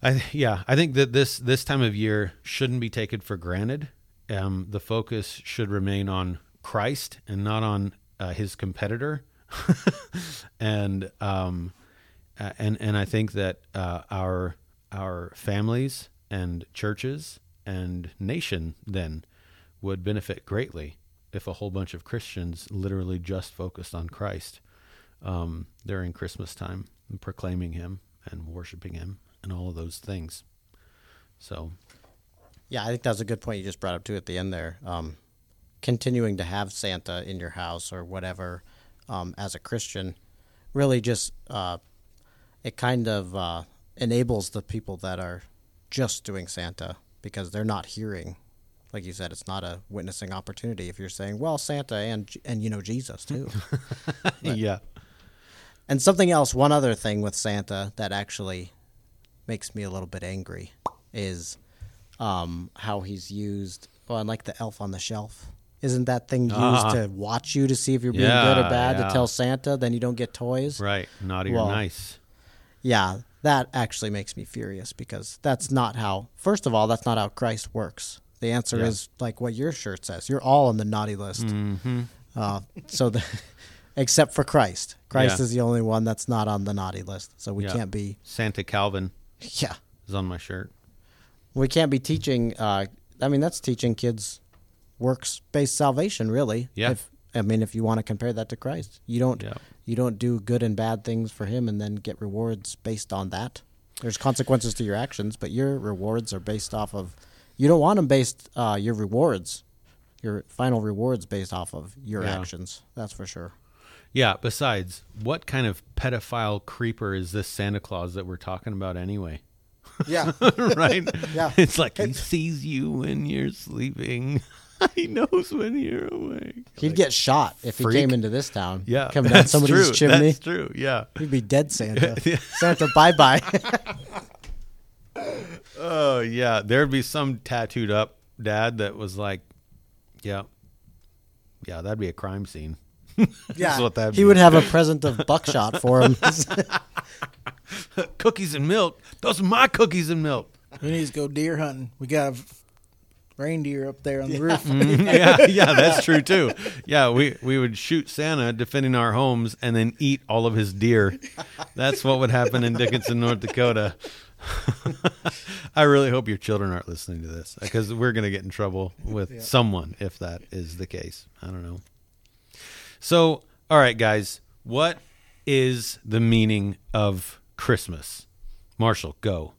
I yeah, I think that this this time of year shouldn't be taken for granted. Um, the focus should remain on Christ and not on uh, his competitor. <laughs> and um, and and I think that uh, our our families and churches and nation then would benefit greatly if a whole bunch of Christians literally just focused on Christ um, during Christmas time and proclaiming Him and worshiping Him and all of those things. So Yeah, I think that's a good point you just brought up too at the end there. Um, continuing to have Santa in your house or whatever um, as a Christian really just uh, it kind of uh, enables the people that are just doing Santa because they're not hearing like you said, it's not a witnessing opportunity if you're saying, well, Santa and and you know Jesus too. <laughs> yeah. And something else, one other thing with Santa that actually makes me a little bit angry is um, how he's used. Well, like the elf on the shelf. Isn't that thing used Ah. to watch you to see if you're being good or bad yeah. to tell Santa? Then you don't get toys. Right. Naughty Well, or nice. Yeah, that actually makes me furious because that's not how. First of all, that's not how Christ works. The answer Yeah. is like what your shirt says. You're all on the naughty list. Mm-hmm. Uh, so, the, <laughs> except for Christ, Christ Yeah. is the only one that's not on the naughty list. So we Yeah. can't be. Santa Calvin Yeah, is on my shirt. we can't be teaching. Uh, I mean, that's teaching kids works-based salvation, really. Yeah. If, I mean, if you want to compare that to Christ, you don't. Yeah. You don't do good and bad things for Him and then get rewards based on that. There's consequences to your actions, but your rewards are based off of. You don't want them based. Uh, your rewards, your final rewards based off of your Yeah. actions. That's for sure. Yeah. Besides, what kind of pedophile creeper is this Santa Claus that we're talking about anyway? <laughs> Yeah. right? <laughs> Yeah. It's like he sees you when you're sleeping. <laughs> he knows when you're awake. He'd get shot if freak. he came into this town. Yeah. coming down somebody's true. chimney. That's true. Yeah. He'd be dead, Santa. Santa, bye bye. Oh yeah, there'd be some tattooed up dad that was like, yeah, yeah, that'd be a crime scene. <laughs> yeah, what that'd he be. would have a present of buckshot for him. <laughs> cookies and milk. Those are my cookies and milk. We need to go deer hunting. We got a reindeer up there on the roof. <laughs> Mm-hmm. yeah, yeah, that's true too. Yeah, we we would shoot Santa defending our homes and then eat all of his deer. That's what would happen in Dickinson, North Dakota. I really hope your children aren't listening to this because we're going to get in trouble with someone if that is the case. I don't know. So, all right, guys, what is the meaning of Christmas? Marshall, go.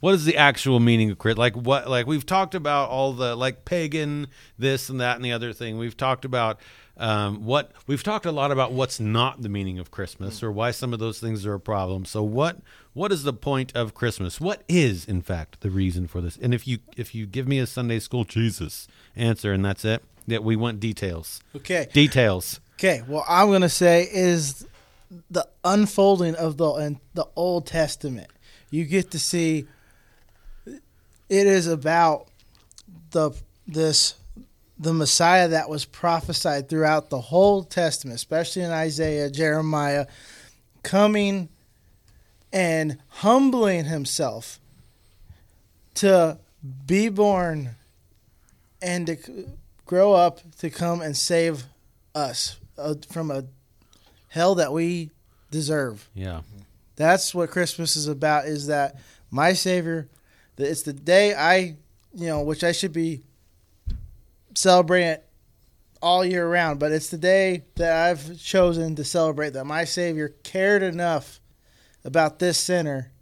What is the actual meaning of Christmas? Like what? Like we've talked about all the like pagan this and that and the other thing. We've talked about um, what we've talked a lot about what's not the meaning of Christmas or why some of those things are a problem. So what what is the point of Christmas? What is in fact the reason for this? And if you if you give me a Sunday school Jesus answer and that's it, that we want details. Okay. Details. Okay. Well, I'm gonna say is the unfolding of the and the Old Testament. You get to see. It is about the this the Messiah that was prophesied throughout the whole Testament, especially in Isaiah, Jeremiah, coming and humbling himself to be born and to grow up to come and save us uh, from a hell that we deserve. Yeah. That's what Christmas is about. Is that my Savior? That it's the day I, you know, which I should be celebrating all year round, but it's the day that I've chosen to celebrate that my Savior cared enough about this sinner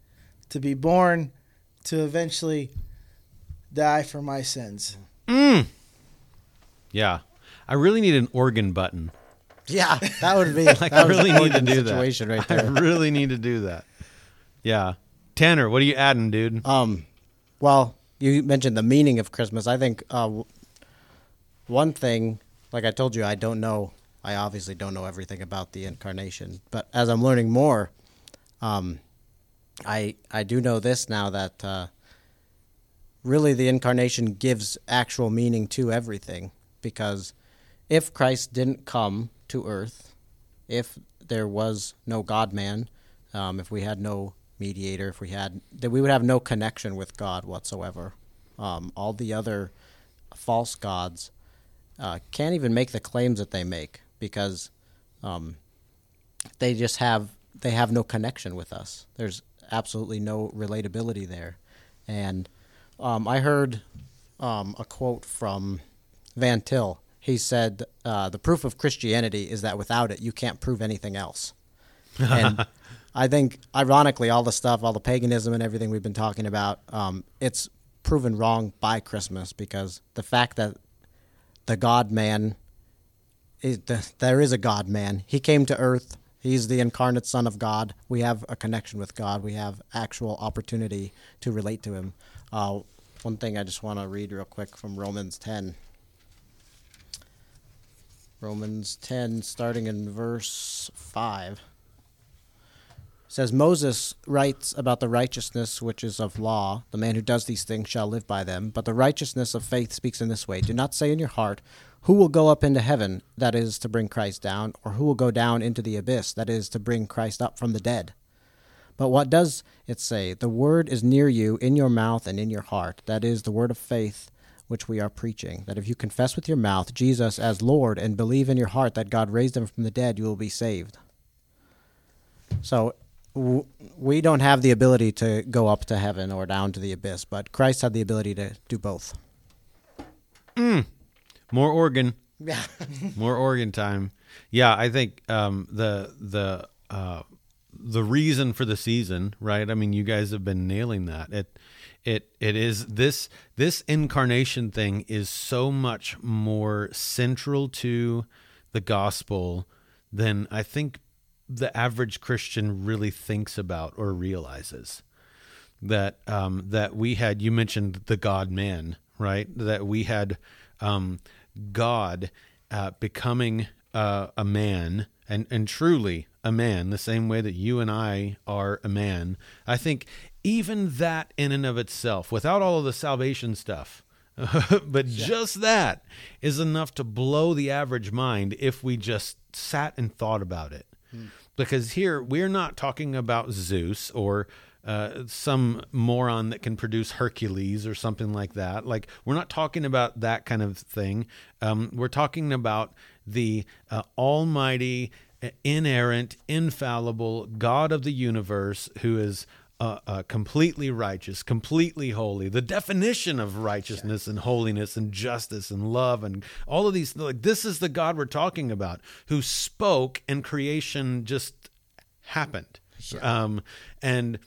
to be born to eventually die for my sins. Yeah. I really need an organ button. yeah, that would be. <laughs> Like I that really need to do that. situation right <laughs> I really need to do that. Yeah. Tanner, what are you adding, dude? Um, well, you mentioned the meaning of Christmas. I think uh, one thing, like I told you, I don't know. I obviously don't know everything about the incarnation, but as I'm learning more, um, I I do know this now that uh, really the incarnation gives actual meaning to everything because if Christ didn't come to earth, if there was no God man, um, if we had no mediator, if we had, that we would have no connection with God whatsoever. Um, all the other false gods uh, can't even make the claims that they make because um, they just have they have no connection with us. There's absolutely no relatability there, and um, I heard um, a quote from Van Til. He said, uh, "The proof of Christianity is that without it, you can't prove anything else." and <laughs> I think, ironically, all the stuff, all the paganism and everything we've been talking about, um, it's proven wrong by Christmas because the fact that the God Man, is the, there is a God Man. He came to earth. He's the incarnate Son of God. We have a connection with God. We have actual opportunity to relate to Him. Uh, one thing I just want to read real quick from Romans 10. Romans 10, starting in verse 5. says Moses writes about the righteousness which is of law. The man who does these things shall live by them. But the righteousness of faith speaks in this way Do not say in your heart, Who will go up into heaven, that is, to bring Christ down, or who will go down into the abyss, that is, to bring Christ up from the dead? But what does it say? The word is near you, in your mouth and in your heart. That is the word of faith which we are preaching. That if you confess with your mouth Jesus as Lord and believe in your heart that God raised him from the dead, you will be saved. So w- we don't have the ability to go up to heaven or down to the abyss, but Christ had the ability to do both. More organ. Yeah. <laughs> More organ time. Yeah, I think um, the the uh, the reason for the season, right? I mean, you guys have been nailing that. It it it is this this incarnation thing is so much more central to the gospel than I think the average Christian really thinks about or realizes that um, that we had. You mentioned the God Man, right? That we had um, God uh, becoming uh, a man and and truly a man, the same way that you and I are a man. I think even that in and of itself, without all of the salvation stuff. <laughs> but just that is enough to blow the average mind if we just sat and thought about it because here we're not talking about Zeus or uh, some moron that can produce Hercules or something like that. Like we're not talking about that kind of thing. Um, we're talking about the uh, Almighty, uh, inerrant, infallible God of the universe who is. Uh, uh, completely righteous, completely holy. The definition of righteousness and holiness and justice and love and all of these, like this is the God we're talking about, who spoke and creation just happened. Um, and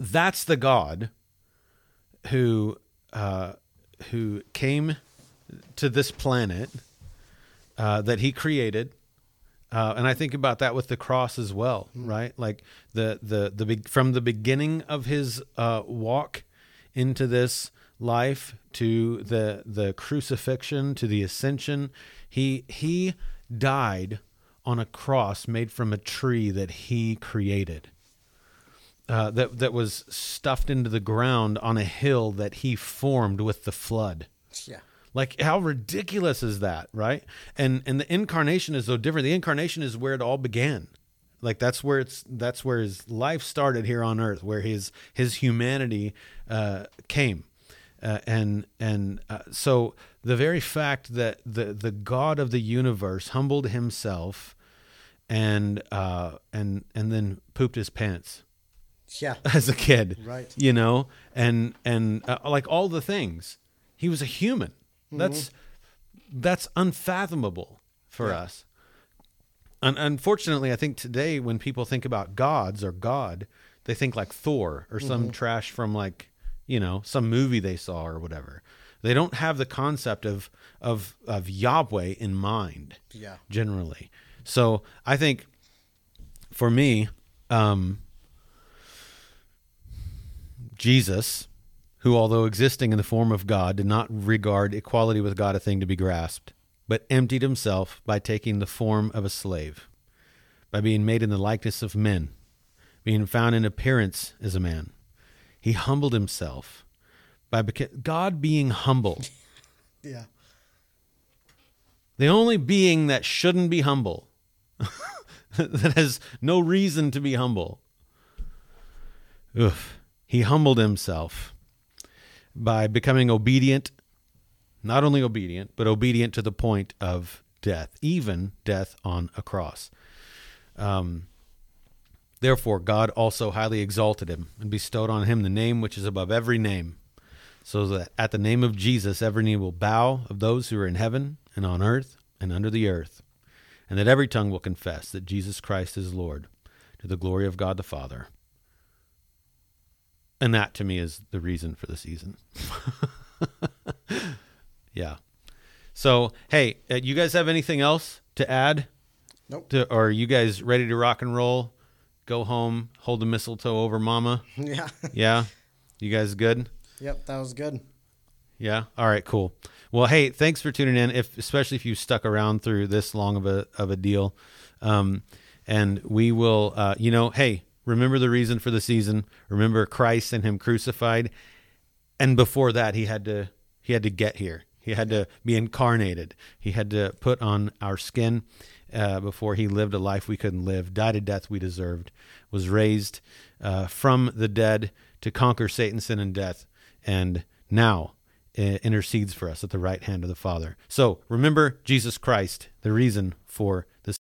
that's the God who uh, who came to this planet uh, that He created. Uh, and I think about that with the cross as well, right? Like the the the big from the beginning of his uh, walk into this life to the the crucifixion to the ascension, he he died on a cross made from a tree that he created uh, that that was stuffed into the ground on a hill that he formed with the flood. Yeah. Like how ridiculous is that, right? And and the incarnation is so different. The incarnation is where it all began. Like that's where it's that's where his life started here on earth, where his his humanity uh, came, uh, and and uh, so the very fact that the the God of the universe humbled himself, and uh, and and then pooped his pants Yeah. <laughs> as a kid Right. you know and and uh, like all the things he was a human that's that's unfathomable for us. Un- unfortunately i think today when people think about gods or god they think like thor or some trash from like you know some movie they saw or whatever. They don't have the concept of of of yahweh in mind Yeah. generally. So i think for me um Jesus, who, although existing in the form of God, did not regard equality with God a thing to be grasped, but emptied himself by taking the form of a slave, by being made in the likeness of men, being found in appearance as a man. He humbled himself by beca- God being humble. <laughs> Yeah. The only being that shouldn't be humble, <laughs> that has no reason to be humble. Oof. He humbled himself by becoming obedient, not only obedient, but obedient to the point of death, even death on a cross. Um, therefore, God also highly exalted him and bestowed on him the name which is above every name, so that at the name of Jesus every knee will bow of those who are in heaven and on earth and under the earth, and that every tongue will confess that Jesus Christ is Lord, to the glory of God the Father. And that to me is the reason for the season. <laughs> yeah. So, hey, uh, you guys have anything else to add? Nope. To, or are you guys ready to rock and roll? Go home, hold the mistletoe over mama? <laughs> Yeah. Yeah? You guys good? Yep, that was good. Yeah. All right. Cool. Well, hey, thanks for tuning in. If especially if you stuck around through this long of a of a deal, um, and we will, uh, you know, hey, remember the reason for the season. Remember Christ and Him crucified, and before that, He had to He had to get here. He had to be incarnated. He had to put on our skin uh, before he lived a life we couldn't live, died a death we deserved, was raised uh, from the dead to conquer Satan, sin, and death, and now uh, intercedes for us at the right hand of the Father. So remember Jesus Christ, the reason for this.